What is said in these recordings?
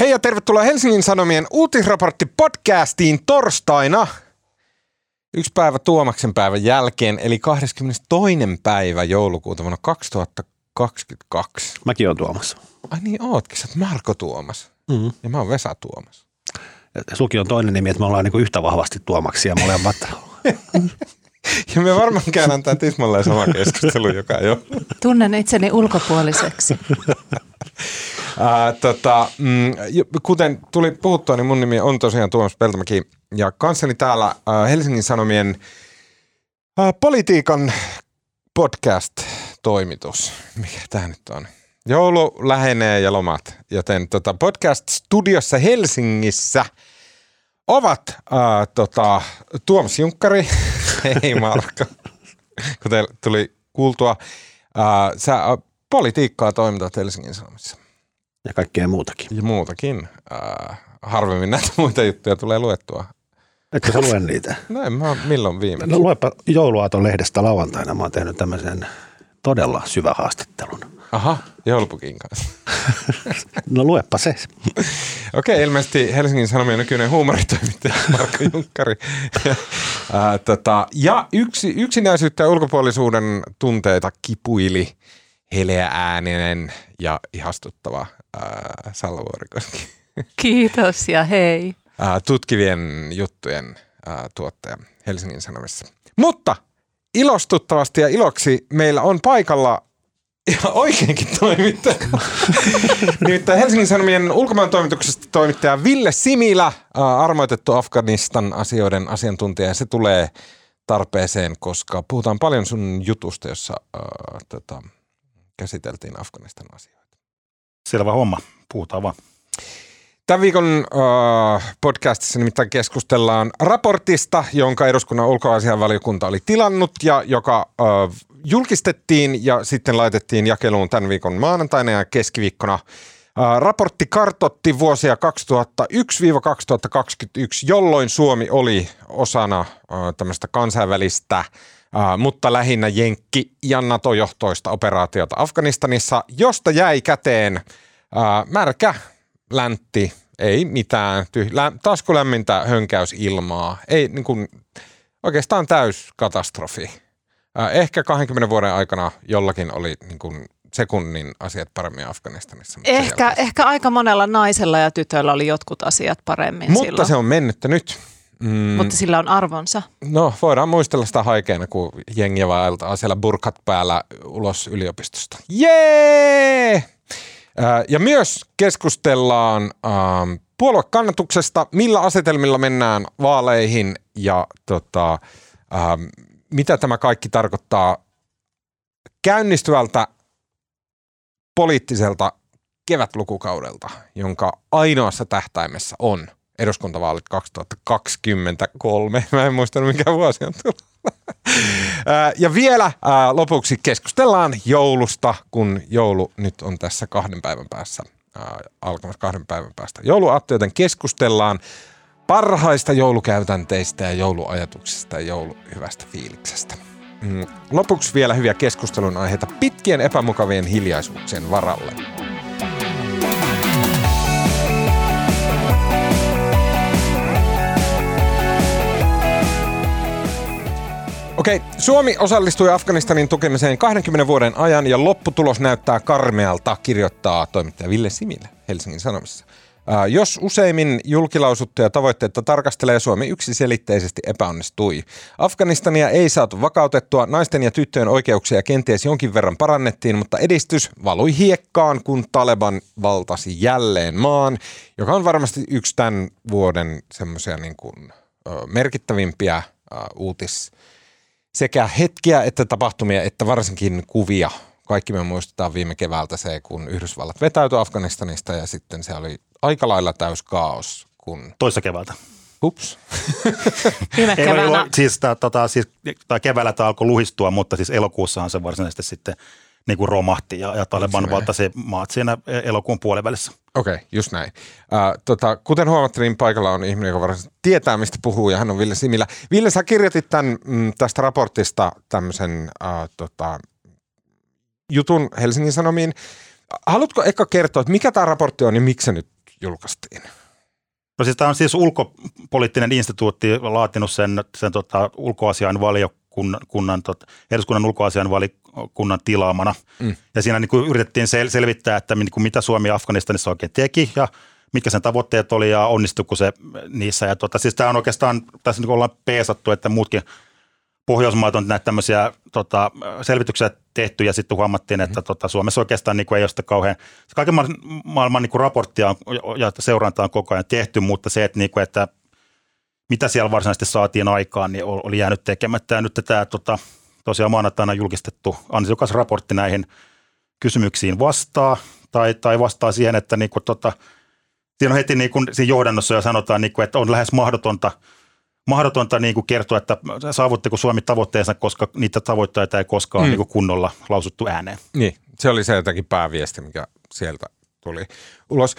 Hei ja tervetuloa Helsingin Sanomien uutisraportti podcastiin torstaina. Yksi päivä Tuomaksen päivän jälkeen, eli 22. päivä joulukuuta vuonna 2022. Mäkin oon Tuomas. Ai niin ootkin, sä oot Marko Tuomas. Mm. Ja mä oon Vesa Tuomas. Ja Suki on toinen nimi, että me ollaan niin yhtä vahvasti Tuomaksia molemmat. Ja me varmaan käydään tämä tismalleen sama keskustelu joka jo. Tunnen itseni ulkopuoliseksi. Ää, tota, mm, kuten tuli puhuttua, niin mun nimi on tosiaan Tuomas Peltomäki ja kanssani täällä ää, Helsingin Sanomien ää, politiikan podcast-toimitus. Mikä tämä nyt on? Joulu lähenee ja lomat, joten tota podcast-studiossa Helsingissä ovat ää, tota, Tuomas Junkkari, hei Marko, kuten tuli kuultua. Ää, sä ää, politiikkaa toimitat Helsingin Sanomissa ja kaikkea muutakin. ja muutakin. Ää, harvemmin näitä muita juttuja tulee luettua. Etkö sä lue niitä? No en mä milloin viime. No luepa jouluaaton lehdestä lauantaina. Mä oon tehnyt tämmöisen todella syvä haastattelun. Aha, joulupukin kanssa. No luepa se. Okei, ilmeisesti Helsingin Sanomien nykyinen huumoritoimittaja Marko Junkkari. ja, ää, tota, ja yksi, yksinäisyyttä ja ulkopuolisuuden tunteita kipuili heleä ääninen ja ihastuttava ää, Salla Vuorikoski. Kiitos ja hei. ää, tutkivien juttujen ää, tuottaja Helsingin Sanomissa. Mutta ilostuttavasti ja iloksi meillä on paikalla ja oikeinkin toimittaja. Nimittäin Helsingin Sanomien ulkomaan toimituksesta toimittaja Ville Similä, ää, armoitettu Afganistan asioiden asiantuntija. Ja se tulee tarpeeseen, koska puhutaan paljon sun jutusta, jossa ää, tota, käsiteltiin Afganistan asioita. Selvä homma. Puhutaan vaan. Tämän viikon äh, podcastissa nimittäin keskustellaan raportista, jonka eduskunnan ulkoasianvaliokunta oli tilannut ja joka äh, julkistettiin ja sitten laitettiin jakeluun tämän viikon maanantaina ja keskiviikkona. Äh, raportti kartotti vuosia 2001-2021, jolloin Suomi oli osana äh, tämmöistä kansainvälistä äh, mutta lähinnä Jenkki- ja NATO-johtoista operaatiota Afganistanissa, josta jäi käteen märkä läntti, ei mitään, tyh- lä- taskulämmintä hönkäysilmaa, ei niin kuin, oikeastaan täys katastrofi. Äh, ehkä 20 vuoden aikana jollakin oli niin kuin sekunnin asiat paremmin Afganistanissa. Ehkä, ehkä aika monella naisella ja tytöllä oli jotkut asiat paremmin Mutta silloin. se on mennyttä nyt. Mm, Mutta sillä on arvonsa. No voidaan muistella sitä haikeena, kun jengi vaeltaa siellä burkat päällä ulos yliopistosta. Jee! Ja myös keskustellaan ähm, puoluekannatuksesta, millä asetelmilla mennään vaaleihin ja tota, ähm, mitä tämä kaikki tarkoittaa käynnistyvältä poliittiselta kevätlukukaudelta, jonka ainoassa tähtäimessä on eduskuntavaalit 2023. Mä en muista mikä vuosi on tullut. Ja vielä lopuksi keskustellaan joulusta, kun joulu nyt on tässä kahden päivän päässä, ää, alkamassa kahden päivän päästä. Jouluaatto, joten keskustellaan parhaista joulukäytänteistä ja jouluajatuksista ja jouluhyvästä fiiliksestä. Mm, Lopuksi vielä hyviä keskustelun aiheita pitkien epämukavien hiljaisuuksien varalle. Okei, Suomi osallistui Afganistanin tukemiseen 20 vuoden ajan ja lopputulos näyttää karmealta, kirjoittaa toimittaja Ville Similä Helsingin Sanomissa. Ää, jos useimmin julkilausuttuja tavoitteita tarkastelee, Suomi yksiselitteisesti epäonnistui. Afganistania ei saatu vakautettua, naisten ja tyttöjen oikeuksia kenties jonkin verran parannettiin, mutta edistys valui hiekkaan, kun Taleban valtasi jälleen maan, joka on varmasti yksi tämän vuoden semmoisia niin kuin, merkittävimpiä ö, uutis sekä hetkiä että tapahtumia, että varsinkin kuvia. Kaikki me muistetaan viime keväältä se, kun Yhdysvallat vetäytyi Afganistanista ja sitten se oli aika lailla täys kaos, kun Toissa keväältä. hups. Viime keväänä, oli, siis, tota, siis tää keväällä tämä alkoi luhistua, mutta siis elokuussahan se varsinaisesti sitten niin kuin romahti ja, ja Taleban Se valtasi maat siinä elokuun puolivälissä. Okei, okay, just näin. Äh, tota, kuten huomatte, niin paikalla on ihminen, joka varmasti tietää, mistä puhuu, ja hän on Ville Similä. Ville, sä kirjoitit tämän, mm, tästä raportista tämmöisen äh, tota, jutun Helsingin Sanomiin. Haluatko eka kertoa, että mikä tämä raportti on ja miksi se nyt julkaistiin? No siis tämä on siis ulkopoliittinen instituutti laatinut sen, sen tota, ulkoasian valiokunnan, tota, eduskunnan ulkoasian valiokunnan tilaamana. Mm. Ja siinä niin kuin yritettiin sel- selvittää, että niin kuin mitä Suomi Afganistanissa oikein teki ja mitkä sen tavoitteet oli ja onnistuiko se niissä. Ja tota, siis tämä on oikeastaan, tässä niin ollaan peesattu, että muutkin Pohjoismaat on näitä tämmöisiä tota, selvityksiä tehty ja sitten huomattiin, että mm-hmm. tota, Suomessa oikeastaan niin kuin ei ole sitä kauhean, kaiken maailman niin kuin raporttia ja seurantaa on koko ajan tehty, mutta se, että, niin kuin, että mitä siellä varsinaisesti saatiin aikaan, niin oli jäänyt tekemättä. Ja nyt tämä tota, tosiaan maanantaina julkistettu ansiokas raportti näihin kysymyksiin vastaa tai, tai vastaa siihen, että niin kuin, tota, siinä on heti niin kuin, siinä johdannossa ja sanotaan, niin kuin, että on lähes mahdotonta – mahdotonta niin kuin kertoa, että saavutteko Suomi tavoitteensa, koska niitä tavoitteita ei koskaan mm. niin kuin kunnolla lausuttu ääneen. Niin, se oli se jotakin pääviesti, mikä sieltä tuli ulos.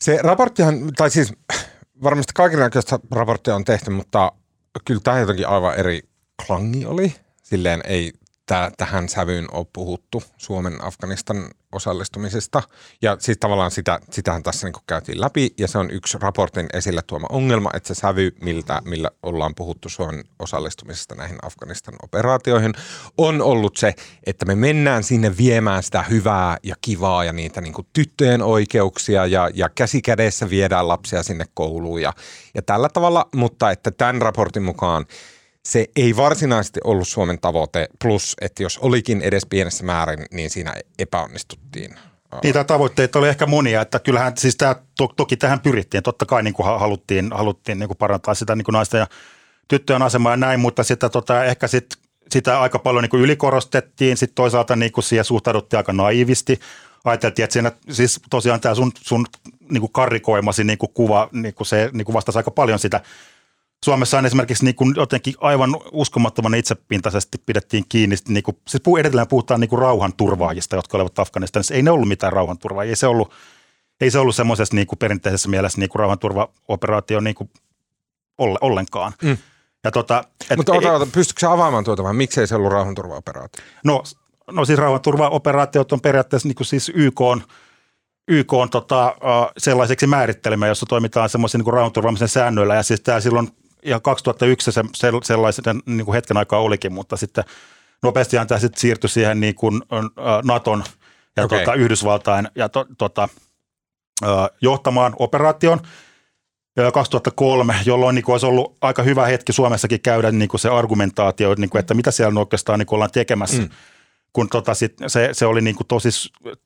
Se raporttihan, tai siis varmasti kaikenlaista raporttia on tehty, mutta kyllä tämä jotenkin aivan eri klangi oli. Silleen ei tä, tähän sävyyn on puhuttu Suomen Afganistan osallistumisesta. Ja siis tavallaan sitä, sitähän tässä niin käytiin läpi ja se on yksi raportin esille tuoma ongelma, että se sävy, miltä, millä ollaan puhuttu Suomen osallistumisesta näihin Afganistan operaatioihin, on ollut se, että me mennään sinne viemään sitä hyvää ja kivaa ja niitä niin tyttöjen oikeuksia ja, ja käsikädessä viedään lapsia sinne kouluun ja, ja tällä tavalla, mutta että tämän raportin mukaan – se ei varsinaisesti ollut Suomen tavoite, plus että jos olikin edes pienessä määrin, niin siinä epäonnistuttiin. Niitä tavoitteita oli ehkä monia, että kyllähän siis tämä, to, toki tähän pyrittiin. Totta kai niin kuin haluttiin, haluttiin niin kuin parantaa sitä niin kuin naisten ja tyttöjen asemaa ja näin, mutta sitä tota, ehkä sit, sitä aika paljon niin kuin ylikorostettiin. Sitten toisaalta niin kuin siihen suhtauduttiin aika naivisti. Ajateltiin, että siinä siis tosiaan tämä sun, sun niin kuin karrikoimasi niin kuin kuva, niin kuin se niin kuin vastasi aika paljon sitä – Suomessa on esimerkiksi niin kuin jotenkin aivan uskomattoman itsepintaisesti pidettiin kiinni. Niin kuin, siis edelleen puhutaan niin kuin rauhanturvaajista, jotka olivat Afganistanissa. Ei ne ollut mitään rauhanturvaajia. Ei se ollut, ei se ollut semmoisessa niin kuin perinteisessä mielessä niin kuin rauhanturvaoperaatio niin kuin ollenkaan. Mm. Ja tota, et, Mutta ota, ota, pystytkö avaamaan tuota vai miksei se ollut rauhanturvaoperaatio? No, no siis rauhanturvaoperaatiot on periaatteessa niin kuin siis YK on – YK on tota, sellaiseksi määrittelemään, jossa toimitaan semmoisen niin rauhanturvaamisen säännöillä. Ja siis tämä silloin ja 2001 se, sellaisen niin kuin hetken aikaa olikin, mutta sitten nopeastihan tämä sitten siirtyi siihen niin kuin Naton ja okay. tota, Yhdysvaltain ja to, tota, johtamaan operaation 2003, jolloin niin kuin olisi ollut aika hyvä hetki Suomessakin käydä niin kuin se argumentaatio, niin kuin, että mitä siellä oikeastaan niin kuin ollaan tekemässä. Mm kun tota sit, se, se oli niin kuin tosi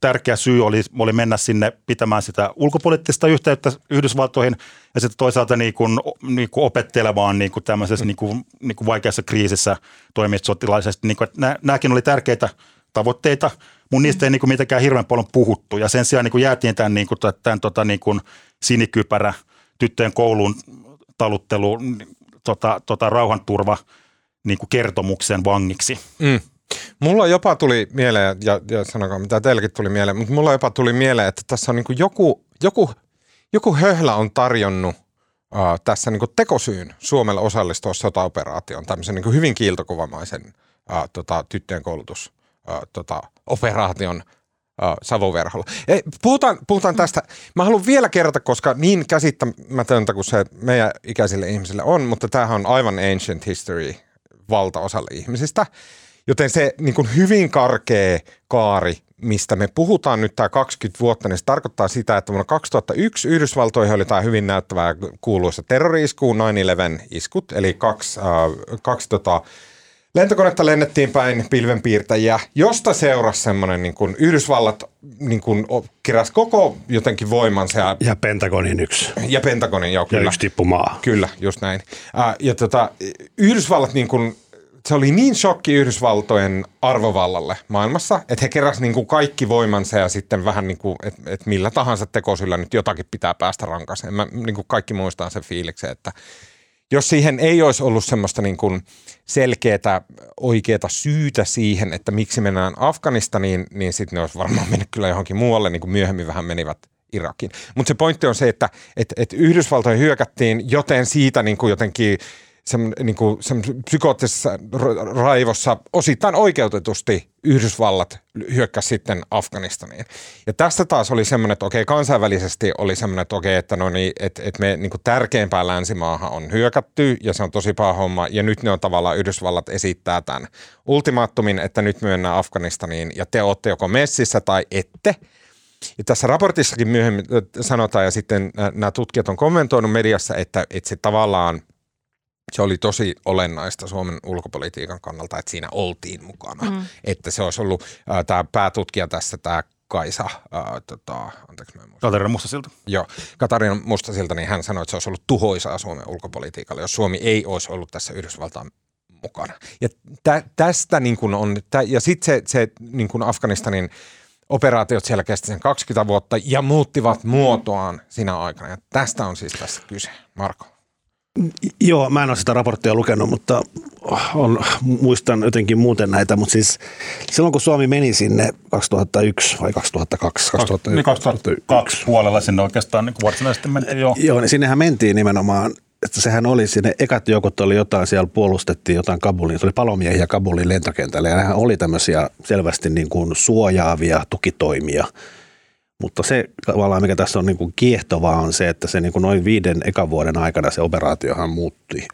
tärkeä syy oli, oli mennä sinne pitämään sitä ulkopoliittista yhteyttä Yhdysvaltoihin ja sitten toisaalta niin kuin, niin kuin opettelemaan niin kuin tämmöisessä niin kuin, niin kuin vaikeassa kriisissä toimit sotilaisesti. Niin kuin, nämäkin oli tärkeitä tavoitteita, mutta niistä ei niin kuin mitenkään hirveän paljon puhuttu ja sen sijaan niin kuin jäätiin tämän, niin kuin, tämän tota, niin kuin sinikypärä tyttöjen koulun taluttelu tota, tota, rauhanturva niin kuin kertomuksen vangiksi. Mm. Mulla jopa tuli mieleen, ja, ja sanokaa mitä teillekin tuli mieleen, mutta mulla jopa tuli mieleen, että tässä on niin joku, joku, joku höhlä on tarjonnut uh, tässä niin tekosyyn Suomelle osallistua sotaoperaatioon, tämmöisen niin hyvin kiiltokuvamaisen uh, tota, tyttöjen koulutus uh, tota, operaation savuverholla. Ei, puhutaan, puhutaan tästä. Mä haluan vielä kerrata, koska niin käsittämätöntä kuin se meidän ikäisille ihmisille on, mutta tämähän on aivan ancient history valtaosalle ihmisistä. Joten se niin kuin hyvin karkea kaari, mistä me puhutaan nyt tämä 20 vuotta, niin se tarkoittaa sitä, että vuonna 2001 Yhdysvaltoihin oli tämä hyvin näyttävää kuuluisa terrori-isku, 9-11-iskut, eli kaksi, äh, kaksi tota, lentokonetta lennettiin päin pilvenpiirtäjiä, josta seurasi semmoinen niin kuin Yhdysvallat niin kuin keräsi koko jotenkin voimansa. Ja, ja Pentagonin yksi. Ja Pentagonin, joo, kyllä. Ja yksi tippu maa. Kyllä, just näin. Äh, ja tota, Yhdysvallat niin kuin se oli niin shokki Yhdysvaltojen arvovallalle maailmassa, että he keräsivät niin kuin kaikki voimansa ja sitten vähän niin kuin, että, että millä tahansa tekosyllä nyt jotakin pitää päästä rankaseen. Mä niin kuin kaikki muistan sen fiiliksen, että jos siihen ei olisi ollut semmoista niin kuin selkeää oikeaa syytä siihen, että miksi mennään Afganistaniin, niin sitten ne olisi varmaan mennyt kyllä johonkin muualle, niin kuin myöhemmin vähän menivät Irakin. Mutta se pointti on se, että et, et Yhdysvaltoihin hyökättiin, joten siitä niin kuin jotenkin – niin kuin, psykoottisessa ra- raivossa osittain oikeutetusti Yhdysvallat hyökkäsi sitten Afganistaniin. Ja tästä taas oli semmoinen, että okei, kansainvälisesti oli semmoinen, että okei, että, no niin, että, että me niin kuin tärkeimpään länsimaahan on hyökätty ja se on tosi paha homma. Ja nyt ne on tavallaan, Yhdysvallat esittää tämän ultimaattumin, että nyt myönnään Afganistaniin ja te olette joko messissä tai ette – ja tässä raportissakin myöhemmin sanotaan, ja sitten nämä tutkijat on kommentoinut mediassa, että, että se tavallaan se oli tosi olennaista Suomen ulkopolitiikan kannalta, että siinä oltiin mukana. Mm. Että se olisi ollut äh, tämä päätutkija tässä, tämä Kaisa, äh, tota, anteeksi mä en muista. Katarina Mustasilta. Joo, Katarina Mustasilta, niin hän sanoi, että se olisi ollut tuhoisaa Suomen ulkopolitiikalle, jos Suomi ei olisi ollut tässä Yhdysvaltain mukana. Ja tä, tästä niin kuin on, tä, ja sitten se, se niin kuin Afganistanin operaatiot siellä kesti sen 20 vuotta ja muuttivat muotoaan siinä aikana. Ja tästä on siis tässä kyse. Marko. Joo, mä en ole sitä raporttia lukenut, mutta on, muistan jotenkin muuten näitä, mutta siis silloin kun Suomi meni sinne 2001 vai 2002? 2001, niin 2002 puolella sinne oikeastaan niin varsinaisesti mentiin, joo. Joo, niin sinnehän mentiin nimenomaan että sehän oli sinne, ekat joukot oli jotain, siellä puolustettiin jotain Kabulin, se oli palomiehiä Kabulin lentokentällä ja nehän oli tämmöisiä selvästi niin kuin suojaavia tukitoimia. Mutta se tavallaan, mikä tässä on niin kuin kiehtovaa on se, että se niin kuin noin viiden ekan vuoden aikana se operaatiohan muutti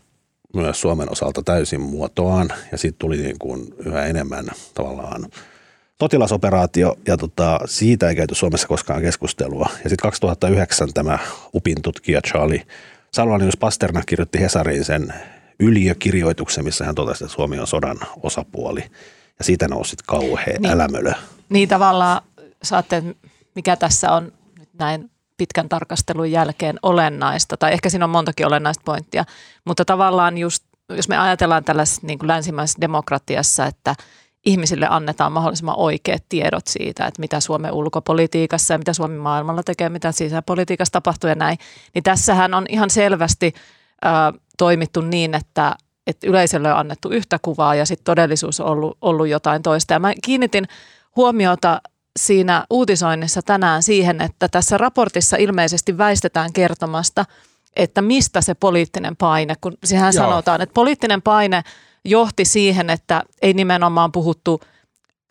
myös Suomen osalta täysin muotoaan ja siitä tuli niin kuin yhä enemmän tavallaan sotilasoperaatio ja tota, siitä ei käyty Suomessa koskaan keskustelua. Ja sitten 2009 tämä UPin tutkija Charlie Salvanius Pasterna kirjoitti Hesariin sen yliökirjoituksen, missä hän totesi, että Suomi on sodan osapuoli. Ja siitä nousi kauhea niin, älämölö. Niin tavallaan saatte, mikä tässä on nyt näin pitkän tarkastelun jälkeen olennaista, tai ehkä siinä on montakin olennaista pointtia, mutta tavallaan just, jos me ajatellaan tällaisessa niin kuin länsimaisessa demokratiassa, että – ihmisille annetaan mahdollisimman oikeat tiedot siitä, että mitä Suomen ulkopolitiikassa ja mitä Suomi maailmalla tekee, mitä sisäpolitiikassa tapahtuu ja näin. Niin tässähän on ihan selvästi ää, toimittu niin, että, että yleisölle on annettu yhtä kuvaa ja sitten todellisuus on ollut, ollut jotain toista. Ja mä kiinnitin huomiota siinä uutisoinnissa tänään siihen, että tässä raportissa ilmeisesti väistetään kertomasta, että mistä se poliittinen paine, kun sehän Joo. sanotaan, että poliittinen paine – johti siihen, että ei nimenomaan puhuttu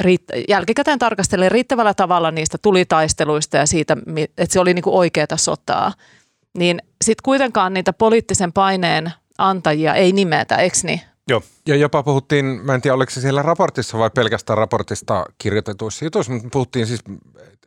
riitt- jälkikäteen tarkastellen riittävällä tavalla niistä tulitaisteluista ja siitä, että se oli niin kuin oikeaa sotaa. Niin sitten kuitenkaan niitä poliittisen paineen antajia ei nimetä, eikö niin? Joo. Ja jopa puhuttiin, mä en tiedä oliko se siellä raportissa vai pelkästään raportista kirjoitetuissa jutuissa, mutta puhuttiin siis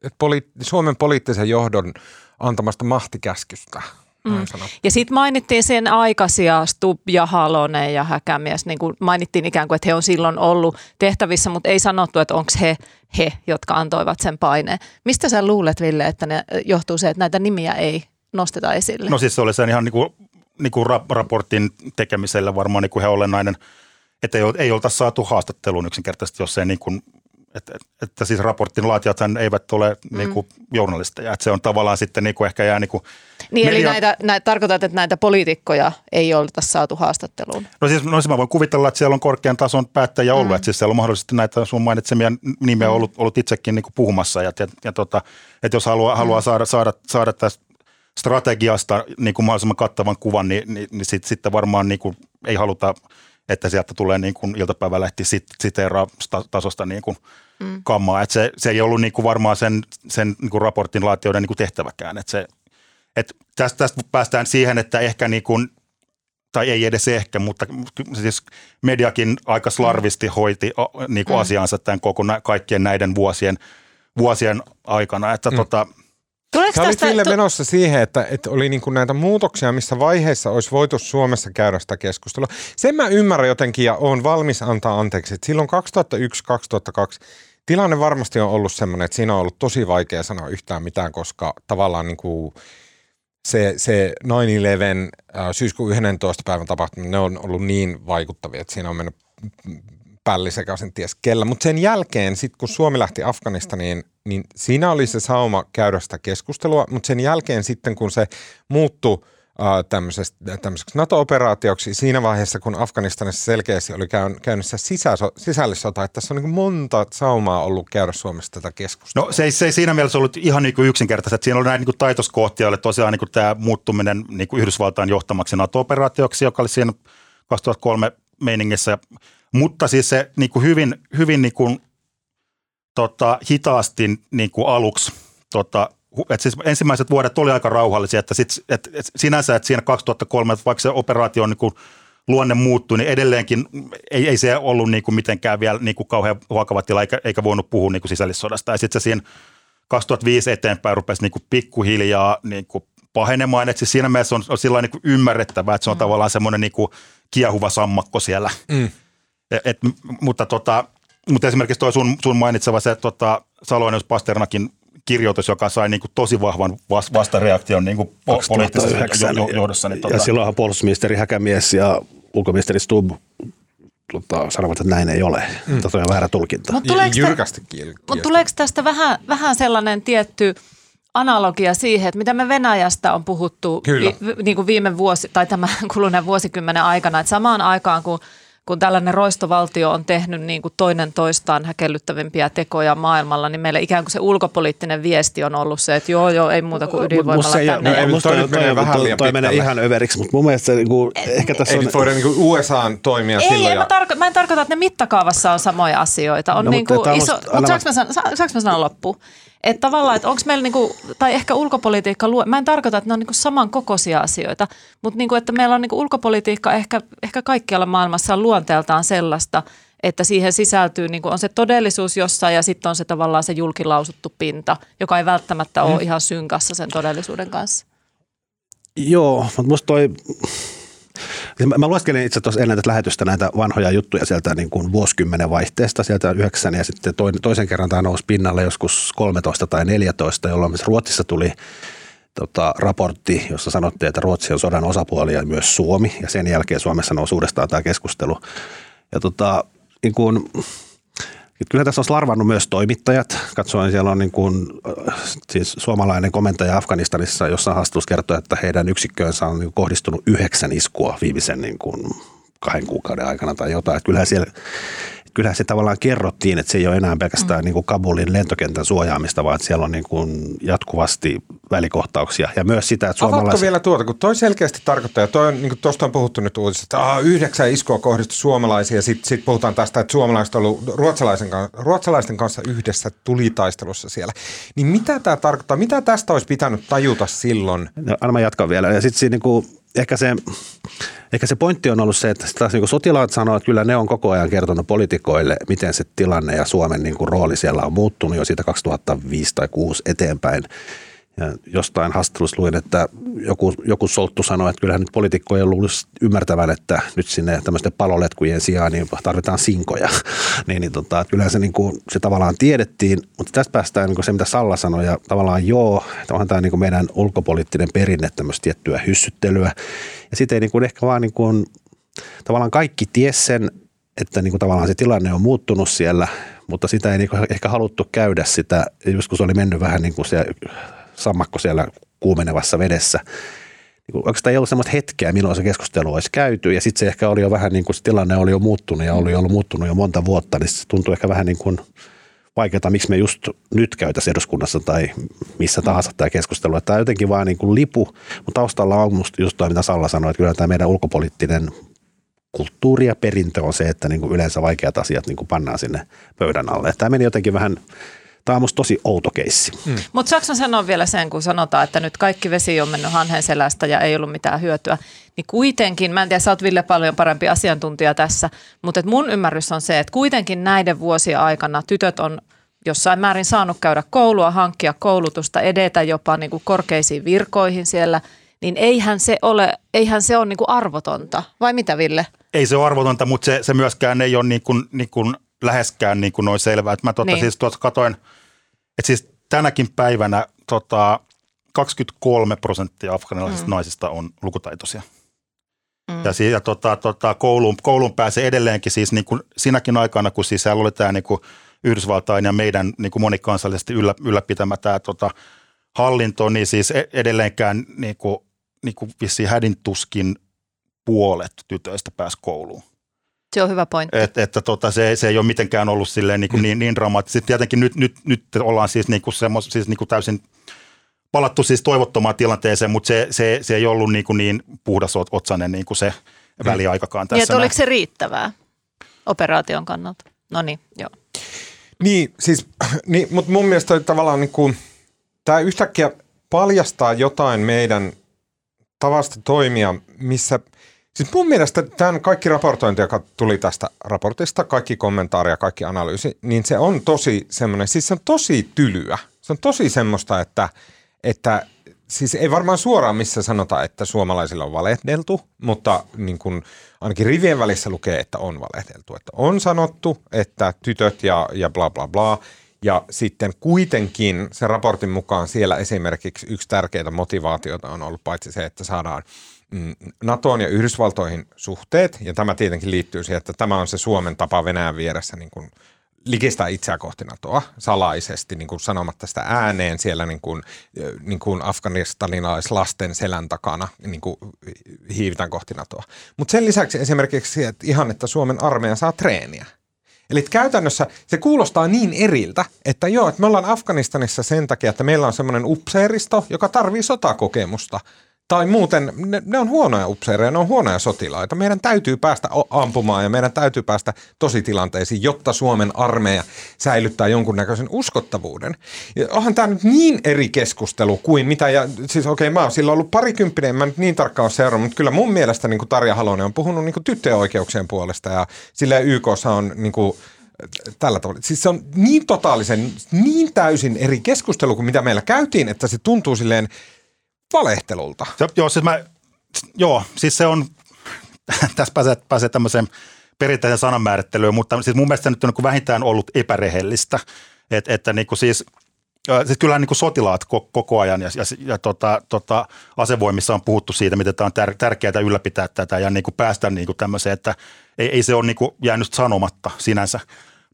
että poli- Suomen poliittisen johdon antamasta mahtikäskystä – Mm. Ja sitten mainittiin sen aikaisia Stub ja Halonen ja Häkämies, niin kuin mainittiin ikään kuin, että he on silloin ollut tehtävissä, mutta ei sanottu, että onko he he, jotka antoivat sen paineen. Mistä sä luulet, Ville, että ne johtuu se, että näitä nimiä ei nosteta esille? No siis se oli sen ihan niin kuin, niin kuin raportin tekemisellä varmaan niin kuin he olennainen, että ei, ei oltaisi saatu haastatteluun yksinkertaisesti, jos ei niin kuin että, että siis raportin laatijat eivät ole mm. niin kuin journalisteja. Että se on tavallaan sitten niin kuin ehkä jää niin kuin Niin media... eli näitä, näitä, tarkoitat, että näitä poliitikkoja ei ole saatu haastatteluun? No siis, no siis mä voin kuvitella, että siellä on korkean tason päättäjä ollut. Mm. Että siis siellä on mahdollisesti näitä sun mainitsemia nimeä mm. ollut, ollut itsekin niin kuin puhumassa. Ja, ja, ja tota, että jos haluaa, mm. haluaa saada, saada, saada tästä strategiasta niin kuin mahdollisimman kattavan kuvan, niin, niin, niin sitten sit varmaan niin kuin ei haluta – että sieltä tulee niin kuin iltapäivälehti sit, siteeraa tasosta niin kuin mm. kammaa. Että se, se ei ollut niin kuin varmaan sen, sen niin kuin raportin laatijoiden niin kuin tehtäväkään. Että se, että tästä, tästä päästään siihen, että ehkä niin kuin, tai ei edes ehkä, mutta siis mediakin aika slarvisti hoiti niin kuin mm. asiansa tämän koko kaikkien näiden vuosien, vuosien aikana. Että mm. tota, Tuleeko Sä olit Ville menossa siihen, että, että oli niin kuin näitä muutoksia, missä vaiheessa olisi voitu Suomessa käydä sitä keskustelua. Sen mä ymmärrän jotenkin ja olen valmis antaa anteeksi, että silloin 2001-2002 tilanne varmasti on ollut sellainen, että siinä on ollut tosi vaikea sanoa yhtään mitään, koska tavallaan niin kuin se, se 9-11 syyskuun 11. päivän tapahtuminen, ne on ollut niin vaikuttavia, että siinä on mennyt pälli sekaisin ties kellä. Mutta sen jälkeen, sit kun Suomi lähti Afganistaniin, niin siinä oli se sauma käydä sitä keskustelua, mutta sen jälkeen sitten kun se muuttui tämmöiseksi NATO-operaatioksi siinä vaiheessa, kun Afganistanissa selkeästi oli käynnissä sisäso, sisällissota, että tässä on niin monta saumaa ollut käydä Suomessa tätä keskustelua. No se ei, se ei siinä mielessä ollut ihan niin kuin yksinkertaisesti, että siinä oli näitä niin taitoskohtia, oli tosiaan niin kuin tämä muuttuminen niin kuin Yhdysvaltain johtamaksi NATO-operaatioksi, joka oli siinä 2003 meiningissä. Mutta siis se niin kuin hyvin, hyvin niin kuin, tota, hitaasti niin kuin aluksi tota, et siis ensimmäiset vuodet oli aika rauhallisia, että sit, et, et sinänsä, että siinä 2003, vaikka se operaatio on niin kuin luonne muuttui, niin edelleenkin ei, ei se ollut niin kuin mitenkään vielä niin kuin kauhean huokava tila, eikä, eikä voinut puhua niin kuin sisällissodasta. Ja sitten se siinä 2005 eteenpäin rupesi niin kuin pikkuhiljaa niin kuin pahenemaan, että siis siinä mielessä on, on sillä niin ymmärrettävää, että se on mm. tavallaan semmoinen niin kuin kiehuva sammakko siellä. Mm. Et, et, mutta, tota, mutta esimerkiksi tuo sun, sun mainitseva se tota, Saloinen Pasternakin kirjoitus, joka sai niin kuin tosi vahvan vastareaktion niin kuin poliittisessa johdossa. Niin, tota... Ja silloinhan puolustusministeri Häkämies ja ulkoministeri Stubb tota, sanovat, että näin ei ole. Mm. Tämä on väärä tulkinta. Mutta tuleeko, Jyrkästi mut tuleeko tästä vähän, vähän sellainen tietty analogia siihen, että mitä me Venäjästä on puhuttu vi, niin kuin viime vuosi tai tämän kuluneen vuosikymmenen aikana, että samaan aikaan kun – kun tällainen roistovaltio on tehnyt niin kuin toinen toistaan häkellyttävimpiä tekoja maailmalla, niin meillä ikään kuin se ulkopoliittinen viesti on ollut se, että joo, joo, ei muuta kuin ydinvoimalla tänne. No, ei, musta toi, toi, vähän toi, toi menee ihan överiksi, mutta mun mielestä se, niin kuin, ehkä tässä ei on... Ei voida niin USAn toimia ei, silloin. Ei, ja... mä, tarko- mä en tarkoita, että ne mittakaavassa on samoja asioita. On no, niin kuin iso, mutta saanko mä, san- saanko mä sanoa loppuun? Että tavallaan, että onko meillä, niinku, tai ehkä ulkopolitiikka, mä en tarkoita, että ne on niinku samankokoisia asioita, mutta niinku, että meillä on niinku ulkopolitiikka ehkä, ehkä kaikkialla maailmassa on luonteeltaan sellaista, että siihen sisältyy, niin on se todellisuus jossain ja sitten on se tavallaan se julkilausuttu pinta, joka ei välttämättä ole mm. ihan synkassa sen todellisuuden kanssa. Joo, mutta musta toi, Mä lueskelin itse tuossa ennen tätä lähetystä näitä vanhoja juttuja sieltä niin kuin vuosikymmenen vaihteesta, sieltä yhdeksän ja sitten toisen kerran tämä nousi pinnalle joskus 13 tai 14, jolloin myös Ruotsissa tuli tota, raportti, jossa sanottiin, että Ruotsi on sodan osapuoli ja myös Suomi, ja sen jälkeen Suomessa nousi uudestaan tämä keskustelu. Ja tota, niin kuin, Kyllä tässä on larvannut myös toimittajat. Katsoin, siellä on niin kuin, siis suomalainen komentaja Afganistanissa, jossa haastattelussa kertoo, että heidän yksikköönsä on niin kohdistunut yhdeksän iskua viimeisen niin kuin kahden kuukauden aikana tai jotain. Että kyllähän siellä kyllähän se tavallaan kerrottiin, että se ei ole enää pelkästään mm. niin kuin Kabulin lentokentän suojaamista, vaan että siellä on niin kuin jatkuvasti välikohtauksia. Ja myös sitä, että suomalaiset... Avaatko vielä tuota, kun toi selkeästi tarkoittaa, ja toi on, niin kuin tuosta on puhuttu nyt uutisista, että aha, yhdeksän iskua kohdistu suomalaisia, ja sitten sit puhutaan tästä, että suomalaiset on ollut ruotsalaisen, ruotsalaisten kanssa yhdessä tulitaistelussa siellä. Niin mitä tämä tarkoittaa? Mitä tästä olisi pitänyt tajuta silloin? No, anna mä jatkan vielä. Ja sitten niin kuin, ehkä se Ehkä se pointti on ollut se, että taas niin sotilaat sanoo, että kyllä ne on koko ajan kertonut poliitikoille, miten se tilanne ja Suomen niin kuin rooli siellä on muuttunut jo siitä 2005 tai 2006 eteenpäin. Ja jostain haastattelussa luin, että joku, joku solttu sanoi, että kyllähän nyt poliitikkojen luulisi ymmärtävän, että nyt sinne tämmöisten paloletkujen sijaan niin tarvitaan sinkoja. niin, niin tota, että kyllähän se, niin kuin, se tavallaan tiedettiin, mutta tästä päästään niin kuin se, mitä Salla sanoi, ja tavallaan joo, että onhan tämä niin kuin meidän ulkopoliittinen perinne tämmöistä tiettyä hyssyttelyä. Ja sitten ei niin kuin ehkä vaan niin kuin, tavallaan kaikki ties sen, että niin kuin tavallaan se tilanne on muuttunut siellä, mutta sitä ei niin kuin ehkä haluttu käydä sitä, se oli mennyt vähän niin kuin se sammakko siellä kuumenevassa vedessä. Niin oikeastaan ei ollut sellaista hetkeä, milloin se keskustelu olisi käyty. Ja sitten se ehkä oli jo vähän niin kuin se tilanne oli jo muuttunut ja oli ollut muuttunut jo monta vuotta, niin se tuntui ehkä vähän niin kuin vaikeaa, miksi me just nyt käytäisiin eduskunnassa tai missä tahansa tämä keskustelu. Tämä jotenkin vaan niin kuin lipu, mutta taustalla on musta just toi, mitä Salla sanoi, että kyllä tämä meidän ulkopoliittinen kulttuuri ja perintö on se, että niin kuin yleensä vaikeat asiat niin kuin pannaan sinne pöydän alle. Tämä meni jotenkin vähän Tämä on musta tosi outo keissi. Mm. Mutta saanko sanoa vielä sen, kun sanotaan, että nyt kaikki vesi on mennyt hanhen selästä ja ei ollut mitään hyötyä, niin kuitenkin, mä en tiedä, sä oot Ville paljon parempi asiantuntija tässä, mutta et mun ymmärrys on se, että kuitenkin näiden vuosien aikana tytöt on jossain määrin saanut käydä koulua, hankkia koulutusta, edetä jopa niin kuin korkeisiin virkoihin siellä, niin eihän se ole, eihän se ole niin kuin arvotonta, vai mitä Ville? Ei se ole arvotonta, mutta se, se myöskään ei ole niin kuin, niin kuin läheskään niin kuin noin selvää. Että mä tuota, niin. siis tuossa katoin – et siis tänäkin päivänä tota, 23 prosenttia afganilaisista mm. naisista on lukutaitoisia. Mm. Ja, ja tota, tota, kouluun, kouluun pääsee edelleenkin siis niin kuin sinäkin aikana, kun siis siellä oli tämä niin kuin Yhdysvaltain ja meidän niin kuin monikansallisesti yllä, ylläpitämä tämä tota, hallinto, niin siis e-, edelleenkään niin kuin, niin kuin vissiin hädintuskin puolet tytöistä pääsi kouluun. Se on hyvä pointti. Et, että tota, se, se ei ole mitenkään ollut silleen niin, kuin niin, niin dramaattisesti. Tietenkin nyt, nyt, nyt ollaan siis, niin kuin semmos, siis niin kuin täysin palattu siis toivottomaan tilanteeseen, mutta se, se, se ei ollut niin, kuin niin puhdas otsainen niin kuin se, väliaikakaan Niin, tässä. että oliko se riittävää operaation kannalta? No niin, joo. Niin, siis, niin, mutta mun mielestä tavallaan niin kuin, tämä yhtäkkiä paljastaa jotain meidän tavasta toimia, missä, siis mun mielestä tämän kaikki raportointi, joka tuli tästä raportista, kaikki kommentaari ja kaikki analyysi, niin se on tosi semmoinen, siis se on tosi tylyä. Se on tosi semmoista, että, että siis ei varmaan suoraan missä sanotaan, että suomalaisilla on valehdeltu, mutta niin kuin ainakin rivien välissä lukee, että on valehdeltu. Että on sanottu, että tytöt ja, ja bla bla bla. Ja sitten kuitenkin se raportin mukaan siellä esimerkiksi yksi tärkeitä motivaatiota on ollut paitsi se, että saadaan NATOon ja Yhdysvaltoihin suhteet, ja tämä tietenkin liittyy siihen, että tämä on se Suomen tapa Venäjän vieressä niin kuin likistää itseä kohti NATOa salaisesti niin kuin sanomatta sitä ääneen siellä niin kuin, niin kuin afganistanilaislasten selän takana niin kuin hiivitään kohti NATOa. Mutta sen lisäksi esimerkiksi että ihan, että Suomen armeija saa treeniä. Eli käytännössä se kuulostaa niin eriltä, että joo, että me ollaan Afganistanissa sen takia, että meillä on semmoinen upseeristo, joka tarvii sotakokemusta. Tai muuten, ne, ne on huonoja upseereja, ne on huonoja sotilaita. Meidän täytyy päästä ampumaan ja meidän täytyy päästä tositilanteisiin, jotta Suomen armeija säilyttää jonkunnäköisen uskottavuuden. Ja onhan tämä nyt niin eri keskustelu kuin mitä, ja siis okei, okay, mä oon silloin ollut parikymppinen, en mä nyt niin tarkkaan seurannut, mutta kyllä mun mielestä niin kuin Tarja Halonen on puhunut niin kuin tyttöjen oikeuksien puolesta ja sillä YKssa on niin kuin, tällä tavalla. Siis se on niin totaalisen, niin täysin eri keskustelu kuin mitä meillä käytiin, että se tuntuu silleen valehtelulta. Se, joo, siis mä, joo, siis se on, tässä pääsee, pääsee tämmöiseen perinteiseen sananmäärittelyyn, mutta siis mun mielestä nyt on niin kuin vähintään ollut epärehellistä, Et, että niin kuin siis, siis kyllähän niin kuin sotilaat ko- koko ajan ja, ja, ja tota, tota, asevoimissa on puhuttu siitä, miten tämä on tär, tärkeää ylläpitää tätä ja niin kuin päästä niin kuin tämmöiseen, että ei, ei se ole niin kuin jäänyt sanomatta sinänsä,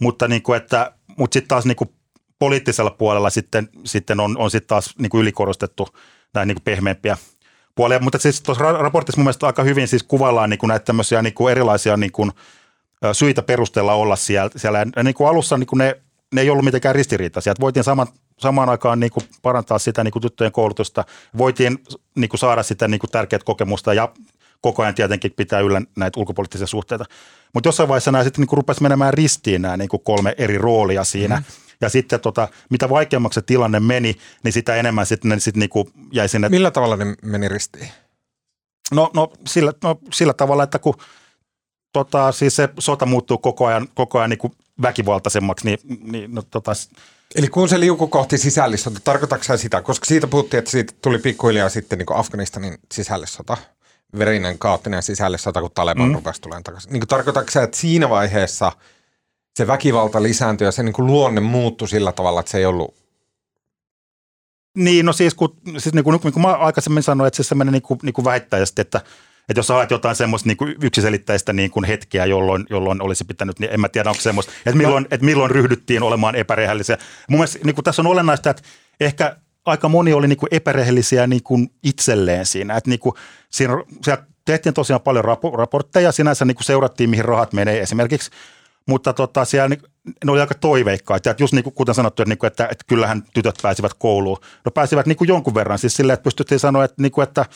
mutta, niin että, mutta sitten taas niin kuin poliittisella puolella sitten, sitten on, on sitten taas niin kuin ylikorostettu näin niin kuin pehmeämpiä puolia. Mutta siis tuossa ra- raportissa mun mielestä aika hyvin siis kuvaillaan niin kuin näitä tämmöisiä niin kuin erilaisia niin kuin, syitä perustella olla siellä. siellä. Ja niin kuin alussa niin kuin ne, ne ei ollut mitenkään ristiriitaisia. Että voitiin saman, samaan aikaan niin kuin parantaa sitä niin kuin tyttöjen koulutusta, voitiin niin kuin saada sitä niin kuin tärkeät kokemusta ja koko ajan tietenkin pitää yllä näitä ulkopoliittisia suhteita. Mutta jossain vaiheessa nämä sitten niin rupesi menemään ristiin nämä niin kuin kolme eri roolia siinä. Mm. Ja sitten tota, mitä vaikeammaksi se tilanne meni, niin sitä enemmän sitten ne sit niinku jäi sinne. Millä tavalla ne meni ristiin? No, no, sillä, no sillä tavalla, että kun tota, siis se sota muuttuu koko ajan, koko ajan niinku väkivaltaisemmaksi, niin, niin no, tota, Eli kun se liukui kohti sisällissota, tarkoitatko sä sitä? Koska siitä puhuttiin, että siitä tuli pikkuhiljaa sitten niin Afganistanin sisällissota, verinen kaoottinen sisällissota, kun Taleban mm. rupesi tulemaan takaisin. Niin tarkoitatko sä, että siinä vaiheessa se väkivalta lisääntyi ja se niin luonne muuttui sillä tavalla, että se ei ollut Niin, no siis kun, siis niin kuin, niin kuin mä aikaisemmin sanoin, että se semmoinen niin kuin, niin kuin vähittäisesti, että, että jos haet jotain semmoista niin kuin yksiselitteistä niin kuin hetkeä, jolloin, jolloin olisi pitänyt, niin en mä tiedä, onko semmoista, että milloin, että milloin ryhdyttiin olemaan epärehellisiä. Mun mielestä niin kuin tässä on olennaista, että ehkä aika moni oli niin kuin epärehellisiä niin kuin itselleen siinä, että niin kuin, siinä, siellä tehtiin tosiaan paljon rapo, raportteja, sinänsä niin kuin seurattiin, mihin rahat menee esimerkiksi, mutta tota, siellä ne oli aika toiveikkaita. Että just niin kuin, kuten sanottu, että, niin kuin, että, että kyllähän tytöt pääsivät kouluun. No pääsivät niin kuin jonkun verran, siis silleen, että pystyttiin sanoa, että, niin kuin, että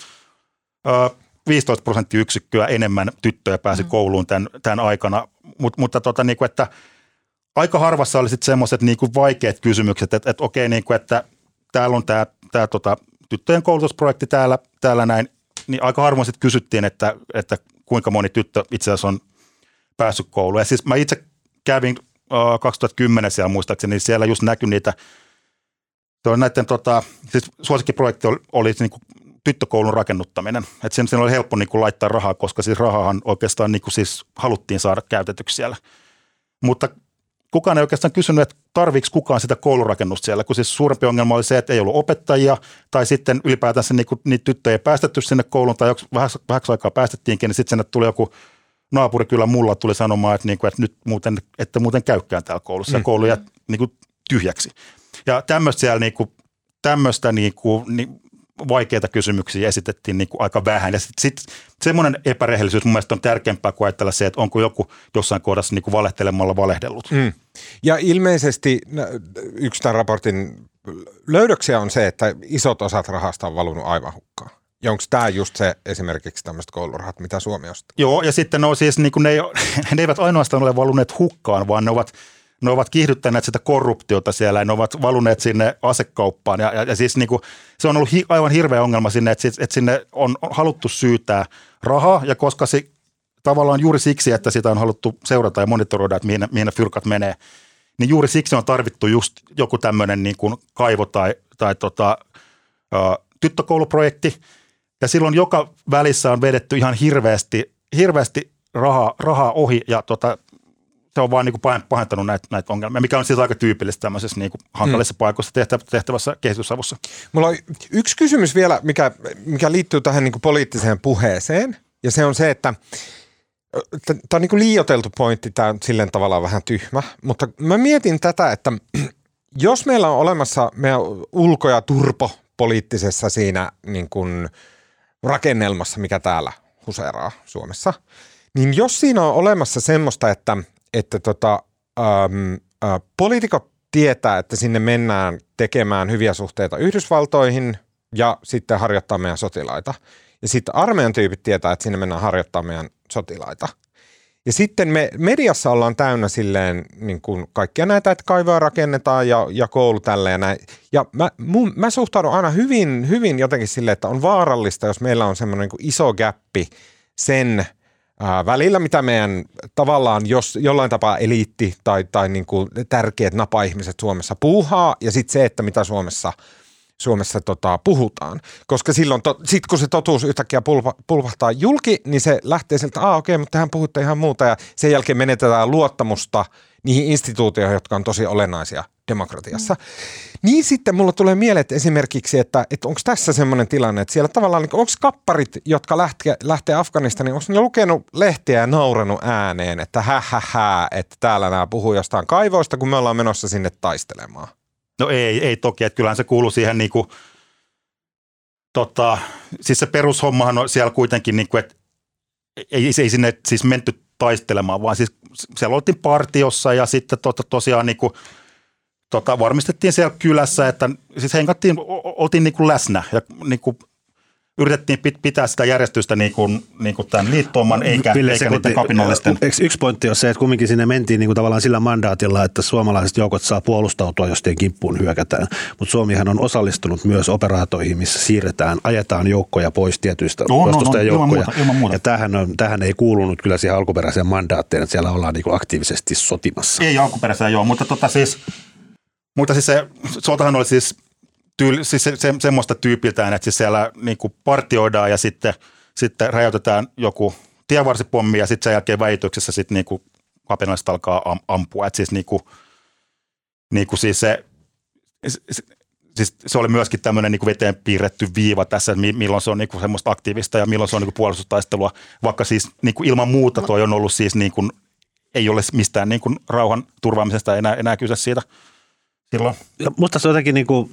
ö, 15 prosenttiyksikköä enemmän tyttöjä pääsi mm. kouluun tämän, tämän aikana. Mut, mutta tota, niin kuin, että aika harvassa oli sitten semmoiset niin kuin vaikeat kysymykset, että, että okei, niin kuin, että täällä on tämä, tämä tota, tyttöjen koulutusprojekti täällä, täällä näin, niin aika harvoin sitten kysyttiin, että, että kuinka moni tyttö itse asiassa on päässyt kouluun. Ja siis mä itse kävin uh, 2010 siellä muistaakseni, niin siellä just näkyi niitä, näiden, tota, siis suosikkiprojekti oli, oli niin kuin tyttökoulun rakennuttaminen. Että sen, sen oli helppo niin kuin laittaa rahaa, koska siis rahahan oikeastaan niin kuin siis haluttiin saada käytetyksi siellä. Mutta kukaan ei oikeastaan kysynyt, että tarviiko kukaan sitä koulurakennusta siellä, kun siis suurempi ongelma oli se, että ei ollut opettajia tai sitten ylipäätänsä niin kuin, niitä tyttöjä ei päästetty sinne kouluun tai vähäksi, vähäksi aikaa päästettiinkin, niin sitten sinne tuli joku naapuri kyllä mulla tuli sanomaan, että, niin kuin, että nyt muuten, että muuten käykään täällä koulussa mm. ja koulu jää niin kuin, tyhjäksi. Ja tämmöistä siellä niin kuin, tämmöistä niin kuin, niin, vaikeita kysymyksiä esitettiin niin kuin aika vähän. Ja sitten sit, semmoinen epärehellisyys mun mielestä on tärkeämpää kuin ajatella se, että onko joku jossain kohdassa niin kuin valehtelemalla valehdellut. Mm. Ja ilmeisesti yksi tämän raportin löydöksiä on se, että isot osat rahasta on valunut aivan hukkaan. Ja onko tämä just se esimerkiksi tämmöiset koulurahat, mitä Suomi ostaa? Joo, ja sitten ne, on siis, niin ne, ei, ne eivät ainoastaan ole valuneet hukkaan, vaan ne ovat, ne ovat kiihdyttäneet sitä korruptiota siellä ja ne ovat valuneet sinne asekauppaan. Ja, ja, ja siis niin kuin, se on ollut hi, aivan hirveä ongelma sinne, että, että sinne on haluttu syytää rahaa ja koska se tavallaan juuri siksi, että sitä on haluttu seurata ja monitoroida, että mihin, mihin ne fyrkat menee, niin juuri siksi on tarvittu just joku tämmöinen niin kuin kaivo tai, tai tota, tyttökouluprojekti. Ja silloin joka välissä on vedetty ihan hirveästi, hirveästi rahaa, rahaa ohi ja tota, se on vaan niin kuin pahentanut näitä, näitä ongelmia, mikä on siis aika tyypillistä tämmöisessä niin kuin hankalissa hmm. paikoissa tehtävässä kehitysavussa. Mulla on yksi kysymys vielä, mikä, mikä liittyy tähän niin kuin poliittiseen puheeseen, ja se on se, että Tämä on niin liioteltu pointti, tämä on silleen tavallaan vähän tyhmä, mutta mä mietin tätä, että jos meillä on olemassa meidän ulko- ja turpo poliittisessa siinä niin kuin rakennelmassa, mikä täällä huseeraa Suomessa, niin jos siinä on olemassa semmoista, että, että tota, ähm, äh, poliitikot tietää, että sinne mennään tekemään hyviä suhteita Yhdysvaltoihin ja sitten harjoittaa meidän sotilaita. Ja sitten armeijan tyypit tietää, että sinne mennään harjoittaa meidän sotilaita. Ja sitten me mediassa ollaan täynnä silleen niin kuin kaikkia näitä, että kaivoja rakennetaan ja, ja koulu tälle ja näin. Ja mä, mun, mä suhtaudun aina hyvin, hyvin jotenkin silleen, että on vaarallista, jos meillä on semmoinen niin iso gappi sen ää, välillä, mitä meidän tavallaan jos jollain tapaa eliitti tai, tai niin kuin tärkeät napa-ihmiset Suomessa puuhaa ja sitten se, että mitä Suomessa – Suomessa tota, puhutaan. Koska silloin, to, sit kun se totuus yhtäkkiä pulpa, pulpahtaa julki, niin se lähtee sieltä, että okei, okay, mutta tähän puhutte ihan muuta. Ja sen jälkeen menetetään luottamusta niihin instituutioihin, jotka on tosi olennaisia demokratiassa. Mm. Niin sitten mulla tulee mieleen että esimerkiksi, että, että onko tässä semmoinen tilanne, että siellä tavallaan, niin onko kapparit, jotka lähtee, lähtee Afganistaniin, onko ne lukenut lehtiä ja nauranut ääneen, että hä, hä, hä että täällä nämä puhuu jostain kaivoista, kun me ollaan menossa sinne taistelemaan? No ei, ei toki, että kyllähän se kuuluu siihen niin kuin, tota, siis se perushommahan on siellä kuitenkin, niin kuin, että ei, ei sinne siis menty taistelemaan, vaan siis siellä oltiin partiossa ja sitten tota, tosiaan niin kuin, tota, varmistettiin siellä kylässä, että siis henkattiin, oltiin niin kuin läsnä ja niin kuin yritettiin pitää sitä järjestystä niin kuin, niin kuin tämän liittooman eikä, Ville, eikä niiden kapinallisten. Yksi pointti on se, että kumminkin sinne mentiin niin kuin tavallaan sillä mandaatilla, että suomalaiset joukot saa puolustautua, jos teidän kimppuun hyökätään. Mutta Suomihan on osallistunut myös operaatoihin, missä siirretään, ajetaan joukkoja pois tietyistä no. No, no, ilman muuta, ilman muuta. Ja tähän, on, tähän ei kuulunut kyllä siihen alkuperäiseen mandaattiin, että siellä ollaan niin kuin aktiivisesti sotimassa. Ei alkuperäiseen joo, mutta tota siis, mutta siis se, soltahan oli siis tyyli, siis se, se, semmoista tyypiltään, että siis siellä niin kuin partioidaan ja sitten, sitten räjäytetään joku tienvarsipommi ja sitten sen jälkeen väityksessä sitten niin kuin alkaa am, ampua. Että siis niin kuin, niin kuin siis se, siis se oli myöskin tämmöinen niin veteen piirretty viiva tässä, että milloin se on niin kuin semmoista aktiivista ja milloin se on niin kuin puolustustaistelua, vaikka siis niin kuin ilman muuta toi on ollut siis niin kuin, ei ole mistään niin kuin rauhan turvaamisesta enää, enää kyse siitä – silloin. Ja musta se on jotenkin niin kuin,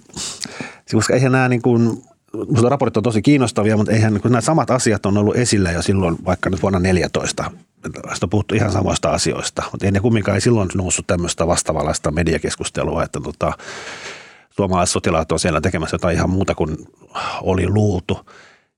koska eihän nämä niin kuin, Minusta raportit on tosi kiinnostavia, mutta eihän kun nämä samat asiat on ollut esillä jo silloin vaikka nyt vuonna 14. Sitä on puhuttu ihan samoista asioista, mutta ei ne kumminkaan ei silloin noussut tämmöistä vastaavallaista mediakeskustelua, että tota, suomalaiset sotilaat on siellä tekemässä jotain ihan muuta kuin oli luultu.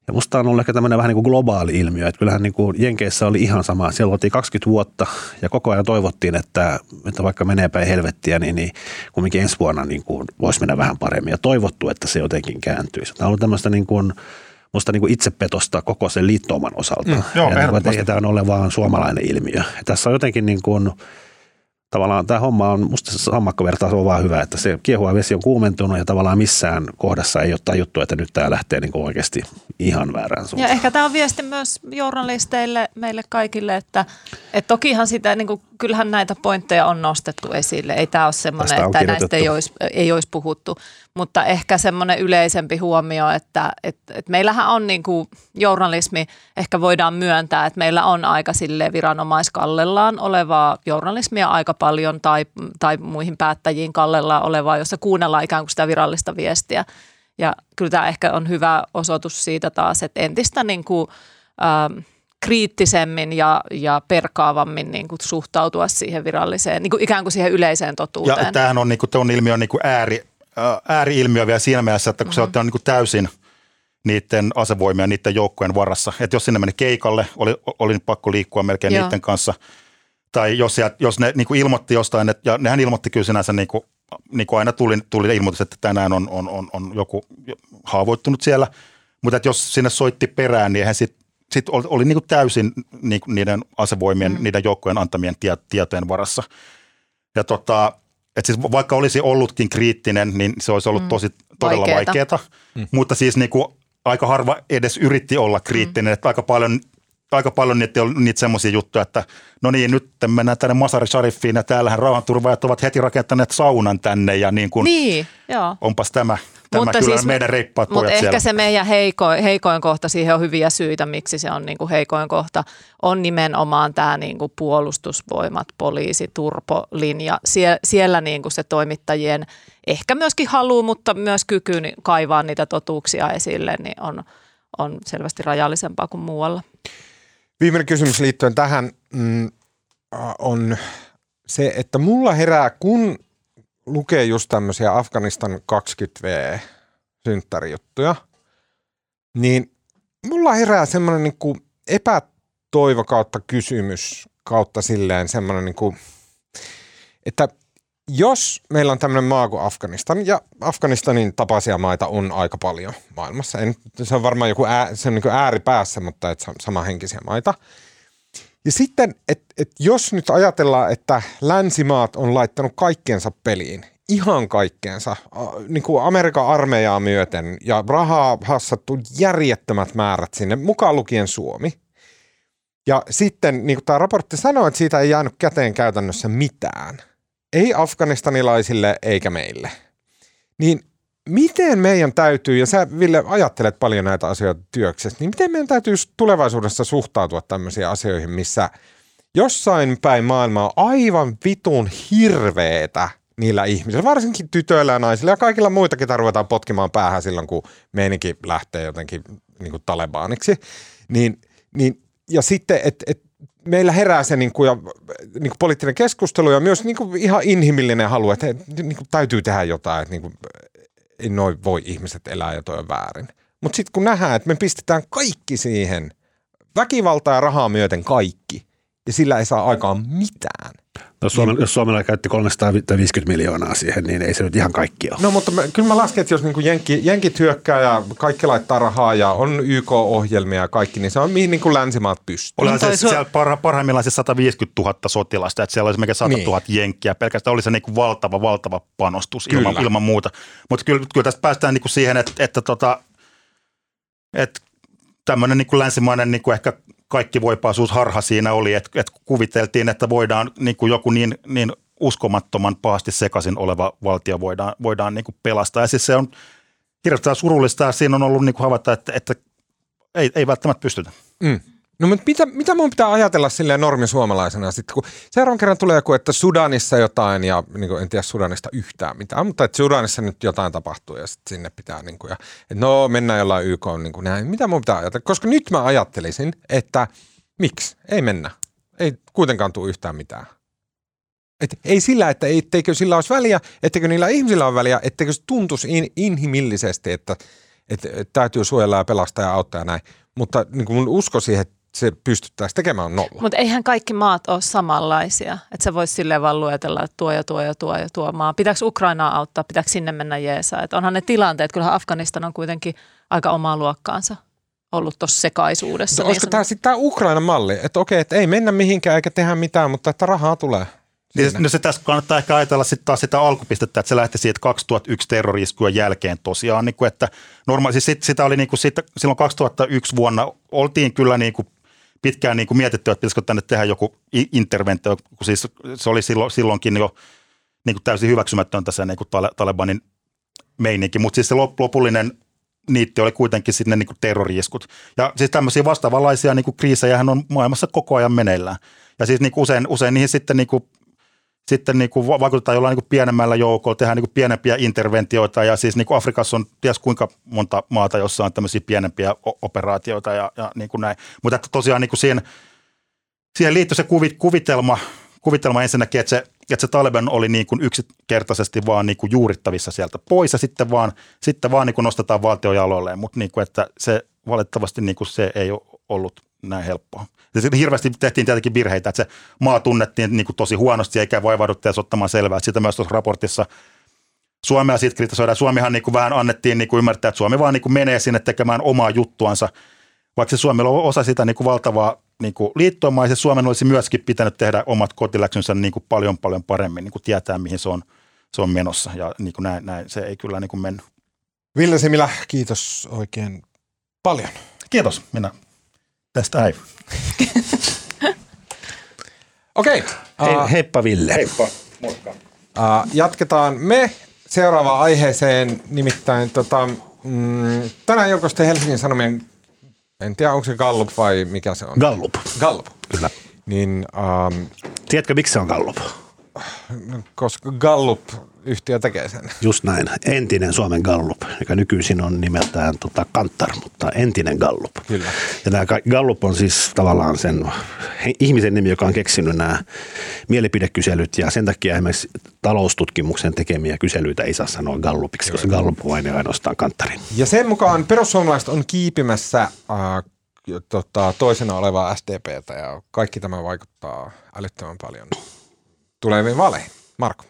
Ja musta on ollut ehkä tämmöinen vähän niin kuin globaali ilmiö, että kyllähän niin kuin Jenkeissä oli ihan sama. Siellä oltiin 20 vuotta ja koko ajan toivottiin, että, että vaikka menee päin helvettiä, niin, niin kumminkin ensi vuonna niin kuin voisi mennä vähän paremmin. Ja toivottu, että se jotenkin kääntyisi. Tämä on ollut tämmöistä niin kuin, musta niin kuin itsepetosta koko sen liittooman osalta. Mm, joo, ja niin kuin, että ei tämä ole vaan suomalainen ilmiö. Ja tässä on jotenkin niin kuin – tavallaan tämä homma on, musta se sammakkovertaus on vaan hyvä, että se kiehuva vesi on kuumentunut ja tavallaan missään kohdassa ei ole tajuttu, että nyt tämä lähtee niin oikeasti ihan väärään suuntaan. Ja ehkä tämä on viesti myös journalisteille, meille kaikille, että, että tokihan sitä, niin kuin, kyllähän näitä pointteja on nostettu esille. Ei tämä ole semmoinen, että näistä ei olisi, ei olisi puhuttu, mutta ehkä semmoinen yleisempi huomio, että, että, että meillähän on niin kuin journalismi, ehkä voidaan myöntää, että meillä on aika sille viranomaiskallellaan olevaa journalismia aika paljon tai, tai muihin päättäjiin kallellaan olevaa, jossa kuunnellaan ikään kuin sitä virallista viestiä. Ja kyllä tämä ehkä on hyvä osoitus siitä taas, että entistä niin kuin, ähm, kriittisemmin ja, ja perkaavammin niin kuin suhtautua siihen viralliseen, niin kuin ikään kuin siihen yleiseen totuuteen. Ja tämähän on, niin kuin, on ilmiö niin kuin ääri, ääri-ilmiö vielä siinä mielessä, että kun mm-hmm. se on niin täysin niiden asevoimia niiden joukkojen varassa. Että jos sinne meni keikalle, oli, oli pakko liikkua melkein Joo. niiden kanssa. Tai jos, jos ne niin kuin ilmoitti jostain, että, ja nehän ilmoitti kyllä sinänsä niin kuin, niin kuin aina tuli, tuli ilmoitus, että tänään on, on, on, on joku haavoittunut siellä. Mutta että jos sinne soitti perään, niin eihän sitten sit oli, oli niin kuin täysin niin kuin niiden asevoimien, mm. niiden joukkojen antamien tie, tietojen varassa. Ja tota, että siis vaikka olisi ollutkin kriittinen, niin se olisi ollut mm. tosi todella vaikeaa. Mm. Mutta siis niin kuin aika harva edes yritti olla kriittinen, mm. että aika paljon aika paljon niitä, niitä semmoisia juttuja, että no niin, nyt mennään tänne Masari Shariffiin ja täällähän rauhanturvaajat ovat heti rakentaneet saunan tänne ja niin kuin, niin, joo. onpas tämä, tämä mutta kyllä siis, meidän reippaat mutta ehkä siellä. se meidän heiko, heikoin kohta, siihen on hyviä syitä, miksi se on niin kuin heikoin kohta, on nimenomaan tämä niin kuin puolustusvoimat, poliisi, turpolinja. Sie, siellä niin kuin se toimittajien ehkä myöskin halu, mutta myös kyky kaivaa niitä totuuksia esille, niin on, on selvästi rajallisempaa kuin muualla. Viimeinen kysymys liittyen tähän mm, on se, että mulla herää, kun lukee just tämmöisiä Afganistan 20V synttärijuttuja, niin mulla herää semmoinen niin kuin epätoivo kautta kysymys kautta silleen semmoinen, niin kuin, että jos meillä on tämmöinen maa kuin Afganistan, ja Afganistanin tapaisia maita on aika paljon maailmassa, en, se on varmaan joku ää, se on niin ääripäässä, mutta et samanhenkisiä maita. Ja sitten, että et jos nyt ajatellaan, että länsimaat on laittanut kaikkeensa peliin, ihan kaikkeensa, niin kuin Amerikan armeijaa myöten, ja rahaa hassattu järjettömät määrät sinne, mukaan lukien Suomi. Ja sitten, niin kuin tämä raportti sanoo, että siitä ei jäänyt käteen käytännössä mitään – ei afganistanilaisille eikä meille. Niin miten meidän täytyy, ja sä Ville ajattelet paljon näitä asioita työksessä, niin miten meidän täytyy tulevaisuudessa suhtautua tämmöisiin asioihin, missä jossain päin maailmaa on aivan vitun hirveetä niillä ihmisillä, varsinkin tytöillä ja naisilla ja kaikilla muitakin tarvitaan potkimaan päähän silloin, kun meininki lähtee jotenkin niin kuin talebaaniksi. Niin, niin, ja sitten, että et meillä herää se niin kuin, ja, niin kuin poliittinen keskustelu ja myös niin kuin ihan inhimillinen halu, että niin kuin täytyy tehdä jotain, että niin kuin, ei noin voi ihmiset elää ja toi on väärin. Mutta sitten kun nähdään, että me pistetään kaikki siihen, väkivaltaa ja rahaa myöten kaikki, ja sillä ei saa aikaan mitään, No Suomella, jos Suomella käytti 350 miljoonaa siihen, niin ei se nyt ihan kaikki ole. No mutta mä, kyllä mä lasken, että jos niin jenki, jenkit hyökkää ja kaikki laittaa rahaa ja on YK-ohjelmia ja kaikki, niin se on mihin niin kuin länsimaat pystyy. Olihan se, se siellä parha, parhaimmillaan se 150 000 sotilasta, että siellä olisi melkein 100 000 niin. jenkkiä. Pelkästään oli se niin kuin valtava, valtava panostus ilman, ilman muuta. Mutta kyllä, kyllä tästä päästään niin kuin siihen, että, että, tota, että tämmöinen niin kuin länsimainen niin kuin ehkä kaikki voipaisuus harha siinä oli, että, että kuviteltiin, että voidaan niin kuin joku niin, niin uskomattoman pahasti sekaisin oleva valtio voidaan, voidaan niin kuin pelastaa. Ja siis se on hirveän surullista ja siinä on ollut niin kuin havaita, että, että ei, ei välttämättä pystytä. Mm. No mutta mitä, mitä mun pitää ajatella silleen normisuomalaisena sitten, kun seuraavan kerran tulee joku, että Sudanissa jotain ja niin kuin, en tiedä Sudanista yhtään mitään, mutta että Sudanissa nyt jotain tapahtuu ja sitten sinne pitää niin kuin, ja, että no mennään jollain YK niin kuin näin. Mitä mun pitää ajatella? Koska nyt mä ajattelisin, että miksi? Ei mennä. Ei kuitenkaan tule yhtään mitään. Et ei sillä, että etteikö sillä olisi väliä, etteikö niillä ihmisillä ole väliä, etteikö se tuntuisi in, inhimillisesti, että, että, että täytyy suojella ja pelastaa ja auttaa ja näin. Mutta niin kuin mun usko siihen, että se pystyttäisiin tekemään nolla. Mutta eihän kaikki maat ole samanlaisia. Että se voisi silleen vaan luetella, että tuo ja tuo ja tuo ja tuo maa. Pitääkö Ukrainaa auttaa, pitääkö sinne mennä jeesaa? Että onhan ne tilanteet, kyllähän Afganistan on kuitenkin aika omaa luokkaansa ollut tuossa sekaisuudessa. No, niin olisiko tämä sitten tämä Ukrainan malli, että okei, että ei mennä mihinkään eikä tehdä mitään, mutta että rahaa tulee? Niin, no se tässä kannattaa ehkä ajatella sitten taas sitä alkupistettä, että se lähti siitä 2001 terroriskujen jälkeen tosiaan, niin kuin, että normaalisti sit, sitä oli niin kuin sit, silloin 2001 vuonna oltiin kyllä niin kuin pitkään niin kuin mietitty, että pitäisikö tänne tehdä joku interventio, kun siis se oli silloin, silloinkin jo niin kuin täysin hyväksymätöntä se niin kuin Talebanin meininki, mutta siis se lopullinen niitti oli kuitenkin sitten niin kuin terroriiskut. Ja siis tämmöisiä vastaavanlaisia niin kriisejä on maailmassa koko ajan meneillään. Ja siis niin kuin usein, usein niihin sitten niin kuin sitten niin kuin vaikutetaan jollain niin kuin pienemmällä joukolla, tehdään niin kuin pienempiä interventioita ja siis niin kuin Afrikassa on ties kuinka monta maata, jossa on tämmöisiä pienempiä operaatioita ja, ja niin kuin näin. Mutta että tosiaan niin kuin siihen, siihen liittyy se kuvitelma, kuvitelma ensinnäkin, että se, että se Taliban oli niin kuin yksinkertaisesti vaan niin kuin juurittavissa sieltä pois ja sitten vaan, sitten vaan niin kuin nostetaan valtio jaloilleen, mutta niin kuin, että se valitettavasti niin kuin se ei ole ollut näin helppoa. Ja sitten hirveästi tehtiin tietenkin virheitä, että se maa tunnettiin niin kuin tosi huonosti eikä vaivauduttu edes ottamaan selvää. Sitä myös tuossa raportissa Suomea siitä kritisoidaan. Suomihan niin kuin vähän annettiin niin kuin ymmärtää, että Suomi vaan niin kuin menee sinne tekemään omaa juttuansa, vaikka se Suomella on osa sitä niin kuin valtavaa niin kuin liittoumaa, ja Suomen olisi myöskin pitänyt tehdä omat kotiläksynsä niin kuin paljon paljon paremmin, niin kuin tietää mihin se on, se on menossa, ja niin kuin näin, näin, se ei kyllä niin kuin mennyt. Ville Similä, kiitos oikein paljon. Kiitos, minä tästä ei. Okei, Hei, uh, heippa Ville. Heippa, moikka. uh, jatketaan me seuraavaan aiheeseen, nimittäin tota, mm, tänään julkaistiin Helsingin Sanomien, en tiedä onko se Gallup vai mikä se on? Gallup. Gallup. Kyllä. Niin, um, Tiedätkö, miksi se on Gallup? koska Gallup-yhtiö tekee sen. Just näin. Entinen Suomen Gallup, joka nykyisin on nimeltään tota, Kantar, mutta entinen Gallup. Kyllä. Ja tämä Gallup on siis tavallaan sen ihmisen nimi, joka on keksinyt nämä mielipidekyselyt ja sen takia esimerkiksi taloustutkimuksen tekemiä kyselyitä ei saa sanoa Gallupiksi, koska Gallup on vain ja ainoastaan Kantarin. Ja sen mukaan perussuomalaiset on kiipimässä äh, tota, toisena olevaa SDPtä ja kaikki tämä vaikuttaa älyttömän paljon tuleviin vaaleihin. Marko.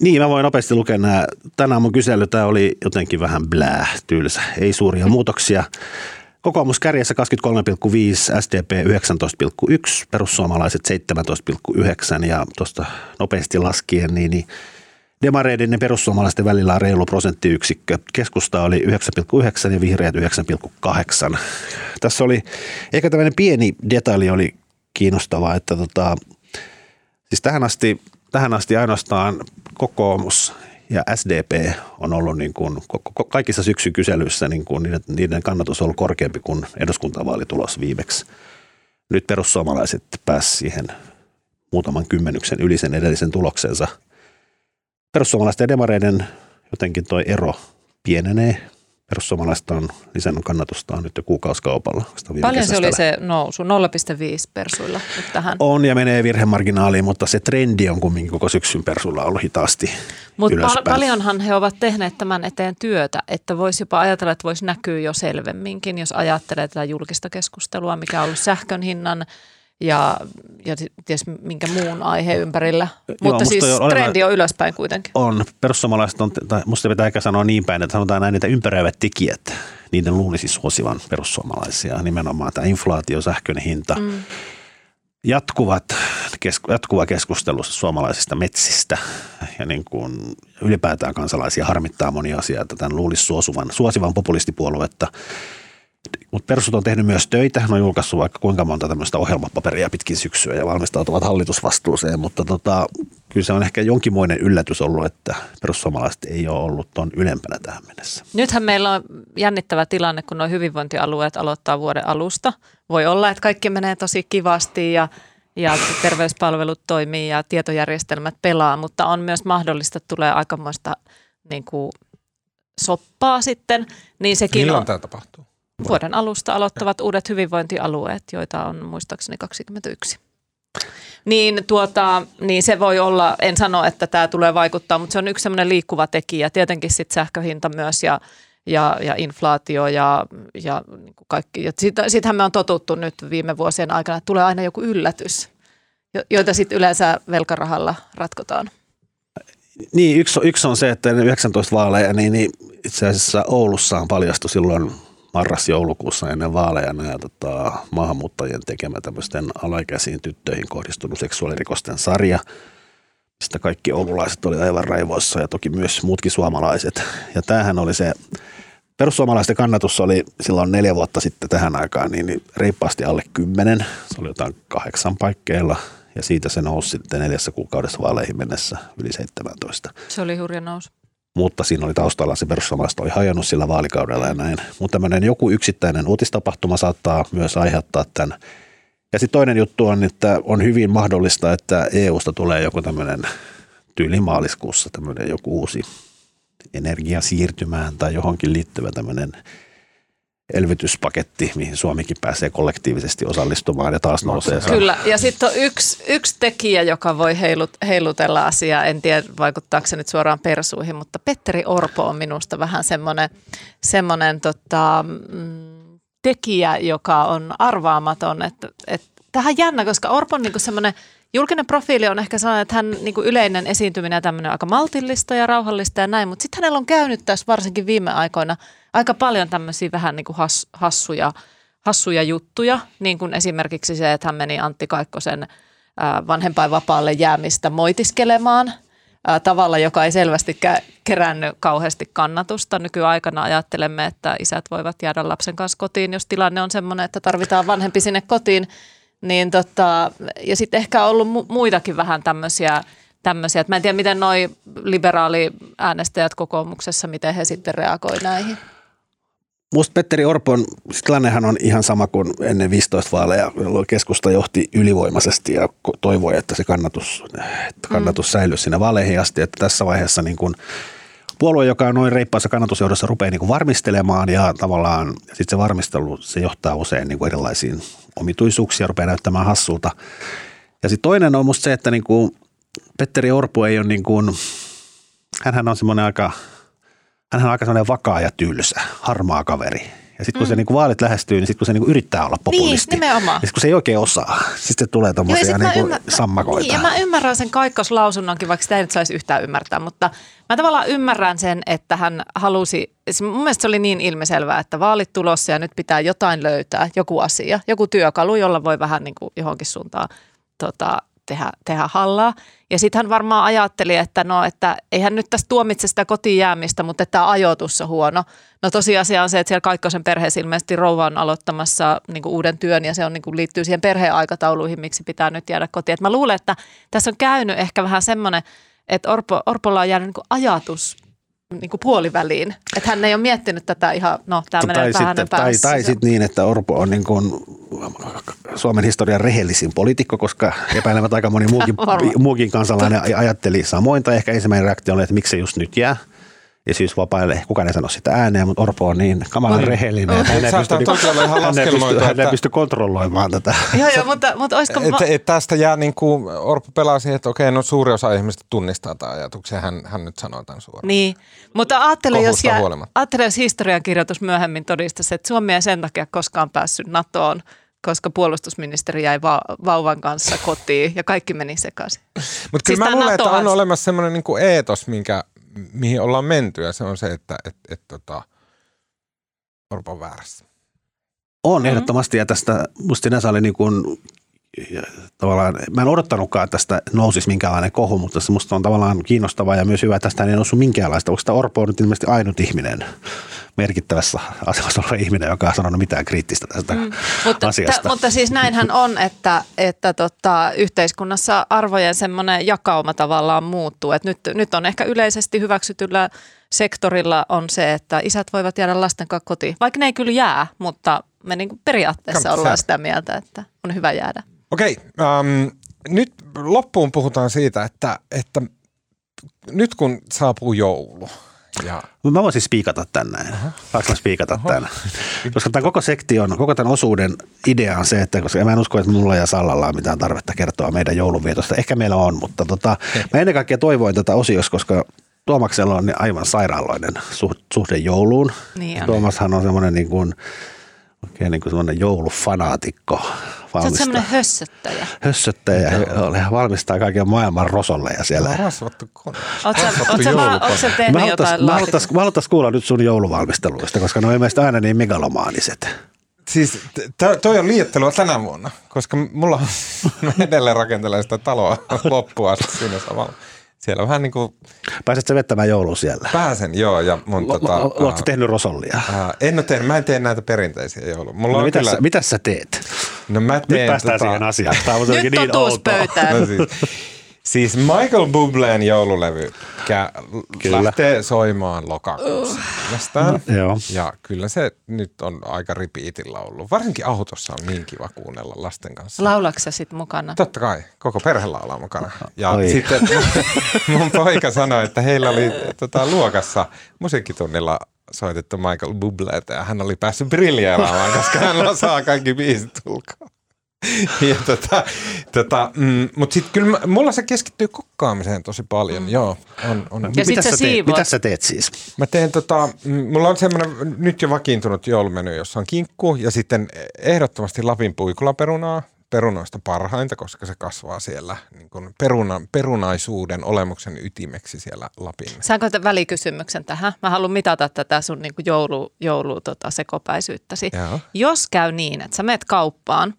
Niin, mä voin nopeasti lukea nämä. Tänään mun kysely, tämä oli jotenkin vähän blää, tylsä. Ei suuria muutoksia. Kokoomus kärjessä 23,5, SDP 19,1, perussuomalaiset 17,9 ja tuosta nopeasti laskien, niin, niin demareiden ja perussuomalaisten välillä on reilu prosenttiyksikkö. Keskusta oli 9,9 ja vihreät 9,8. Tässä oli ehkä tämmöinen pieni detaili oli kiinnostava, että tota, Siis tähän asti, tähän asti ainoastaan kokoomus ja SDP on ollut niin kuin, kaikissa syksykyselyissä niin kuin niiden, niiden kannatus on ollut korkeampi kuin eduskuntavaalitulos viimeksi. Nyt perussuomalaiset pääsivät siihen muutaman kymmenyksen yli sen edellisen tuloksensa. Perussuomalaisten ja demareiden jotenkin tuo ero pienenee. Perussuomalaiset on lisännyt kannatustaan nyt jo kuukausikaupalla. Paljon se oli se nousu, 0,5 persuilla nyt tähän. on ja menee virhemarginaaliin, mutta se trendi on kumminkin koko syksyn persulla ollut hitaasti Mutta pal- paljonhan he ovat tehneet tämän eteen työtä, että voisi jopa ajatella, että voisi näkyä jo selvemminkin, jos ajattelee tätä julkista keskustelua, mikä on ollut sähkön hinnan ja, ja ties minkä muun aiheen ympärillä. Mutta siis on trendi on ylöspäin kuitenkin. On. Perussuomalaiset on, tai musta pitää ehkä sanoa niin päin, että sanotaan näin, että ympäröivät tekijät, niiden luulisi suosivan perussuomalaisia. Nimenomaan tämä inflaatio, sähkön hinta, mm. jatkuvat, kesku, jatkuva keskustelu suomalaisista metsistä ja niin kuin ylipäätään kansalaisia harmittaa monia asioita. Tämän luulisi suosuvan, suosivan populistipuoluetta. Mutta perussuot on tehnyt myös töitä, ne on julkaissut vaikka kuinka monta tämmöistä ohjelmapaperia pitkin syksyä ja valmistautuvat hallitusvastuuseen, mutta tota, kyllä se on ehkä jonkinmoinen yllätys ollut, että perussuomalaiset ei ole ollut tuon ylempänä tähän mennessä. Nythän meillä on jännittävä tilanne, kun nuo hyvinvointialueet aloittaa vuoden alusta. Voi olla, että kaikki menee tosi kivasti ja, ja terveyspalvelut toimii ja tietojärjestelmät pelaa, mutta on myös mahdollista, että tulee aikamoista niin kuin, soppaa sitten. Niin sekin Milloin on tämä tapahtuu? Vuoden alusta aloittavat uudet hyvinvointialueet, joita on muistaakseni 21. Niin, tuota, niin se voi olla, en sano, että tämä tulee vaikuttaa, mutta se on yksi semmoinen liikkuva tekijä. Tietenkin sitten sähköhinta myös ja, ja, ja inflaatio ja, ja niin kuin kaikki. Ja sit, sitähän me on totuttu nyt viime vuosien aikana, että tulee aina joku yllätys, jo- joita sitten yleensä velkarahalla ratkotaan. Niin, yksi, yksi on se, että ennen 19 vaaleja, niin, niin itse asiassa Oulussaan paljastui silloin marras-joulukuussa ennen vaaleja nämä tota, maahanmuuttajien tekemä tämmöisten alaikäisiin tyttöihin kohdistunut seksuaalirikosten sarja, mistä kaikki oululaiset oli aivan raivoissa ja toki myös muutkin suomalaiset. Ja tämähän oli se, perussuomalaisten kannatus oli silloin neljä vuotta sitten tähän aikaan niin, niin reippaasti alle kymmenen. Se oli jotain kahdeksan paikkeilla ja siitä se nousi sitten neljässä kuukaudessa vaaleihin mennessä yli 17 Se oli hurja nousu. Mutta siinä oli taustalla se perussuomalaiset oli hajonnut sillä vaalikaudella ja näin. Mutta tämmöinen joku yksittäinen uutistapahtuma saattaa myös aiheuttaa tämän. Ja sitten toinen juttu on, että on hyvin mahdollista, että EUsta tulee joku tämmöinen tyyli maaliskuussa tämmöinen joku uusi energiasiirtymään tai johonkin liittyvä tämmöinen elvytyspaketti, mihin Suomikin pääsee kollektiivisesti osallistumaan ja taas nousee. Kyllä, ja sitten on yksi, yksi tekijä, joka voi heilut, heilutella asiaa, en tiedä vaikuttaako se nyt suoraan persuihin, mutta Petteri Orpo on minusta vähän semmoinen, semmoinen tota, mm, tekijä, joka on arvaamaton, että, että tähän jännä, koska Orpo on niin semmoinen julkinen profiili on ehkä sellainen, että hän niin kuin yleinen esiintyminen on tämmöinen aika maltillista ja rauhallista ja näin, mutta sitten hänellä on käynyt tässä varsinkin viime aikoina aika paljon tämmöisiä vähän niin kuin has, hassuja, hassuja juttuja, niin kuin esimerkiksi se, että hän meni Antti Kaikkosen vanhempainvapaalle jäämistä moitiskelemaan tavalla, joka ei selvästi kerännyt kauheasti kannatusta. Nykyaikana ajattelemme, että isät voivat jäädä lapsen kanssa kotiin, jos tilanne on sellainen, että tarvitaan vanhempi sinne kotiin – niin tota, ja sitten ehkä on ollut mu- muitakin vähän tämmöisiä, tämmöisiä, mä en tiedä miten noi liberaali-äänestäjät kokoomuksessa, miten he sitten reagoi näihin. Musta Petteri Orpon tilannehan on ihan sama kuin ennen 15 vaaleja, jolloin keskusta johti ylivoimaisesti ja toivoi, että se kannatus, että kannatus mm. säilyisi siinä vaaleihin asti. Että tässä vaiheessa niin kuin puolue, joka on noin reippaassa kannatusjohdossa, rupeaa niin varmistelemaan ja tavallaan sitten se varmistelu, se johtaa usein niin erilaisiin omituisuuksia, rupeaa näyttämään hassulta. Ja sitten toinen on musta se, että niin Petteri Orpo ei ole niin kuin, hänhän on semmoinen aika, hänhän on aika semmoinen vakaa ja tylsä, harmaa kaveri. Ja sitten kun mm. se niinku vaalit lähestyy, niin sitten kun se niinku yrittää olla populisti. Niin, nimenomaan. Ja sitten kun se ei oikein osaa, sitten se tulee tommosia niinku ymmär... sammakoita. Niin, ja mä ymmärrän sen kaikkoslausunnonkin, vaikka sitä ei nyt saisi yhtään ymmärtää, mutta mä tavallaan ymmärrän sen, että hän halusi, mun mielestä se oli niin ilmiselvää, että vaalit tulossa ja nyt pitää jotain löytää, joku asia, joku työkalu, jolla voi vähän niin kuin johonkin suuntaan tota, tehdä, tehdä hallaa. Ja sitten hän varmaan ajatteli, että no, että eihän nyt tästä tuomitse sitä kotiin jäämistä, mutta tämä ajoitus on huono. No tosiasia on se, että siellä Kaikkosen perheessä ilmeisesti rouva on aloittamassa niin uuden työn ja se on, niin kuin, liittyy siihen perheen aikatauluihin, miksi pitää nyt jäädä kotiin. Et mä luulen, että tässä on käynyt ehkä vähän semmoinen, että Orpo, Orpolla on jäänyt niin ajatus niin kuin puoliväliin. Että hän ei ole miettinyt tätä ihan, no tämä menee tai sitten, Tai, tai sitten niin, että Orpo on niin kuin Suomen historian rehellisin poliitikko, koska epäilemättä aika moni muukin, muukin kansalainen ajatteli samoin, tai ehkä ensimmäinen reaktio oli, että miksi se just nyt jää ja siis vapaille, kukaan ei sano sitä ääneen, mutta Orpo on niin kamalan no, rehellinen, että hän ei pysty, niin, hän ei pysty, hän ei pysty kontrolloimaan tätä. Joo, joo, mutta, mutta olisiko... Et, ma- et tästä jää niin kuin, Orpo pelaa siihen, että okei, no suuri osa ihmistä tunnistaa tämän ajatuksen, hän, hän nyt sanoo tämän suoraan. Niin, mutta ajattele, jos, jää, ajattele, jos historiankirjoitus myöhemmin todistaisi, että Suomi ei sen takia koskaan päässyt NATOon, koska puolustusministeri jäi va- vauvan kanssa kotiin ja kaikki meni sekaisin. Mutta siis kyllä mä luulen, että on olemassa semmoinen niin eetos, minkä mihin ollaan menty ja se on se, että et, et, tota, Orpo on väärässä. On mm-hmm. ehdottomasti ja tästä musta sinänsä oli niin kuin, tavallaan, mä en odottanutkaan, että tästä nousisi minkäänlainen kohu, mutta se musta on tavallaan kiinnostavaa ja myös hyvä, että tästä ei noussut minkäänlaista, koska tämä Orpo on nyt ilmeisesti ainut ihminen merkittävässä asemassa oleva ihminen, joka on sanonut mitään kriittistä tästä mm, mutta, asiasta. T- mutta siis näinhän on, että, että tota, yhteiskunnassa arvojen semmoinen jakauma tavallaan muuttuu. Et nyt, nyt on ehkä yleisesti hyväksytyllä sektorilla on se, että isät voivat jäädä lasten kanssa kotiin. Vaikka ne ei kyllä jää, mutta me niin periaatteessa Kannattaa. ollaan sitä mieltä, että on hyvä jäädä. Okei, okay, um, nyt loppuun puhutaan siitä, että, että nyt kun saapuu joulu – ja. Mä voisin spiikata tänne. Uh-huh. Saanko mä spiikata uh-huh. tänne? Koska tämän koko sektion, koko tämän osuuden idea on se, että koska mä en usko, että mulla ja Sallalla on mitään tarvetta kertoa meidän joulunvietosta. Ehkä meillä on, mutta tota, mä ennen kaikkea toivoin tätä osiossa, koska Tuomaksella on aivan sairaaloinen suhde jouluun. Niin on. Tuomashan on semmoinen niin kuin, oikein niin kuin semmoinen joulufanaatikko. Valmistaa. Se on semmoinen hössöttäjä. Hössöttäjä. Okay. Valmistaa kaiken maailman rosolleja siellä. On rasvattu kone. Oletko sä tehnyt jotain Mä haluttais kuulla nyt sun jouluvalmisteluista, koska ne on ilmeisesti aina niin megalomaaniset. Siis t- toi on liiottelua tänä vuonna, koska mulla on edelleen rakentelee sitä taloa loppuun asti siinä samalla siellä vähän niin kuin... Pääsetkö vettämään joulun siellä? Pääsen, joo. Ja mun, L- tota, Oletko tehnyt rosollia? Ää, en ole tehnyt, mä en tee näitä perinteisiä joulua. Mulla no, mitä, kyllä... sä, mitä sä teet? No mä teen... Nyt päästään tota... siihen asiaan. Tämä on Nyt niin pöytään. No siis, Siis Michael Bubleen joululevy kyllä. lähtee soimaan lokakuussa uh. Joo. Ja kyllä se nyt on aika ripiitillä ollut. Varsinkin autossa on niin kiva kuunnella lasten kanssa. Laulaksa sitten mukana? Totta kai. Koko perhe laulaa mukana. Ja Oi. sitten mun poika sanoi, että heillä oli tota, luokassa musiikkitunnilla soitettu Michael Bubléta ja hän oli päässyt briljeeraamaan, koska hän osaa kaikki biisit ulkoa. ja tota, tota, mm, mutta sitten kyllä mulla se keskittyy kokkaamiseen tosi paljon, mm. joo. On, on. Ja mitä, sä sä teet, siivoat. mitä sä teet siis? Mä teen tota, mm, mulla on semmoinen nyt jo vakiintunut joulumeny, jossa on kinkku ja sitten ehdottomasti Lapin puikulaperunaa, perunoista parhainta, koska se kasvaa siellä niin kuin peruna, perunaisuuden olemuksen ytimeksi siellä Lapin. Saanko tämän välikysymyksen tähän? Mä haluan mitata tätä sun niin joulu, joulu tota, sekopäisyyttäsi. Joo. Jos käy niin, että sä menet kauppaan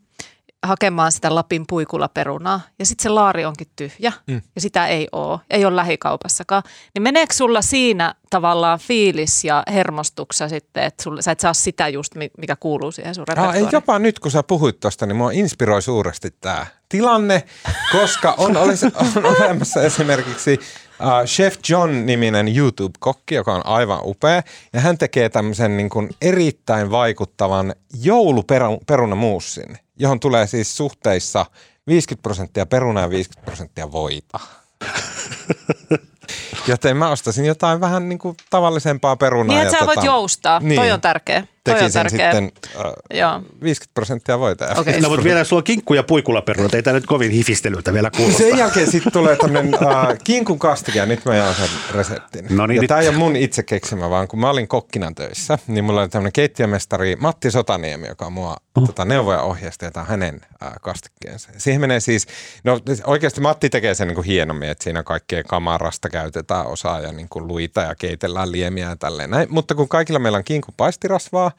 hakemaan sitä Lapin puikulaperunaa. Ja sitten se laari onkin tyhjä. Mm. ja sitä ei ole, ei ole lähikaupassakaan, niin meneekö sulla siinä tavallaan fiilis ja hermostuksessa sitten, että sulla, sä et saa sitä just, mi- mikä kuuluu siihen sun Aa, ei jopa nyt, kun sä puhuit tuosta, niin mua inspiroi suuresti tämä tilanne, koska on, olisi, on olemassa esimerkiksi uh, Chef John-niminen YouTube-kokki, joka on aivan upea, ja hän tekee tämmöisen niin kuin erittäin vaikuttavan jouluperunamuussin, johon tulee siis suhteissa 50 prosenttia perunaa ja 50 prosenttia voita. Joten mä ostasin jotain vähän niin kuin tavallisempaa perunaa. Niin, että ja sä voit tota, joustaa. niin. Toi on tärkeä. Toi Tekin on sen tärkeä. sitten uh, Joo. 50 prosenttia voita. ja Okei. No mutta vielä sulla on kinkku ja puikulaperunat, ei tämä nyt kovin hifistelyltä vielä kuulosta. Sen jälkeen sitten tulee tämmöinen uh, kinkun kastike ja nyt mä jaan sen reseptin. No niin, ja nyt- tämä ei ole mun itse keksimä, vaan kun mä olin kokkina töissä, niin mulla oli tämmöinen keittiömestari Matti Sotaniemi, joka mua Oh. tota, neuvoja ohjasti, on hänen uh, kastikkeensa. Siihen menee siis, no oikeasti Matti tekee sen niin kuin hienommin, että siinä kaikkea kamarasta käytetään osaa ja niin kuin luita ja keitellään liemiä ja tälleen näin. Mutta kun kaikilla meillä on kinkun paistirasvaa,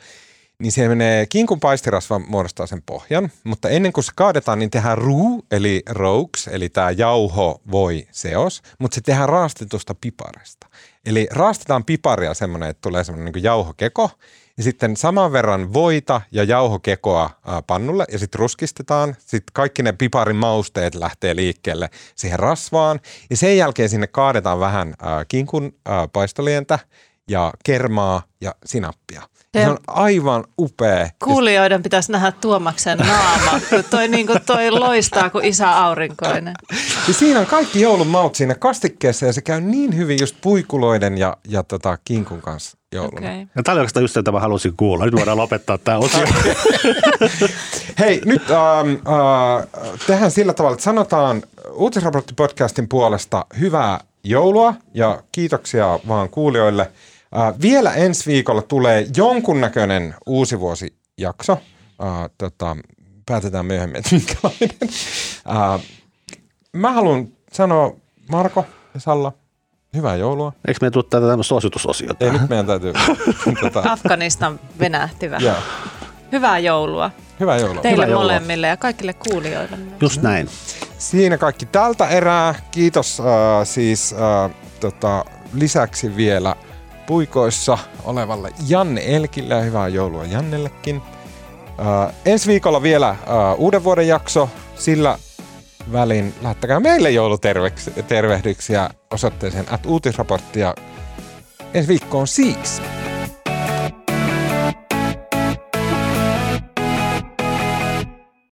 niin se menee, kinkun paistirasva muodostaa sen pohjan, mutta ennen kuin se kaadetaan, niin tehdään roux, eli roux, eli tämä jauho voi seos, mutta se tehdään raastetusta piparista. Eli raastetaan piparia semmoinen, että tulee semmoinen niin jauhokeko, ja sitten saman verran voita ja jauhokekoa pannulle, ja sitten ruskistetaan. Sitten kaikki ne piparin mausteet lähtee liikkeelle siihen rasvaan, ja sen jälkeen sinne kaadetaan vähän kinkun paistolientä, ja kermaa ja sinappia. Se on aivan upea. Kuulijoiden pitäisi nähdä Tuomaksen naama, kun toi, niin kuin toi loistaa kuin isä aurinkoinen. Ja siinä on kaikki joulun maut siinä kastikkeessa ja se käy niin hyvin just puikuloiden ja, ja tota kinkun kanssa jouluna. Okay. Ja tämä oli oikeastaan just se, mitä mä halusin kuulla. Nyt voidaan lopettaa tämä osio. Hei, nyt ähm, äh, tehdään sillä tavalla, että sanotaan Uutisraportti-podcastin puolesta hyvää joulua ja kiitoksia vaan kuulijoille. Äh, vielä ensi viikolla tulee jonkunnäköinen uusi vuosijakso. Äh, tota, päätetään myöhemmin, että minkälainen. Äh, mä haluan sanoa Marko ja Salla, hyvää joulua. Eikö me tule tätä tämmöistä suositusosiota? Ei, nyt meidän täytyy... tota, Afganistan venähtivä. joo, Hyvää joulua hyvää joulua. teille joulua. molemmille ja kaikille kuulijoille. myös. Just näin. Siinä kaikki tältä erää. Kiitos äh, siis äh, tota, lisäksi vielä puikoissa olevalle Janne Elkille ja hyvää joulua Jannellekin. Äh, ensi viikolla vielä äh, uuden vuoden jakso. Sillä välin lähettäkää meille joulutervehdyksiä osoitteeseen at uutisraporttia. Ensi viikkoon siis.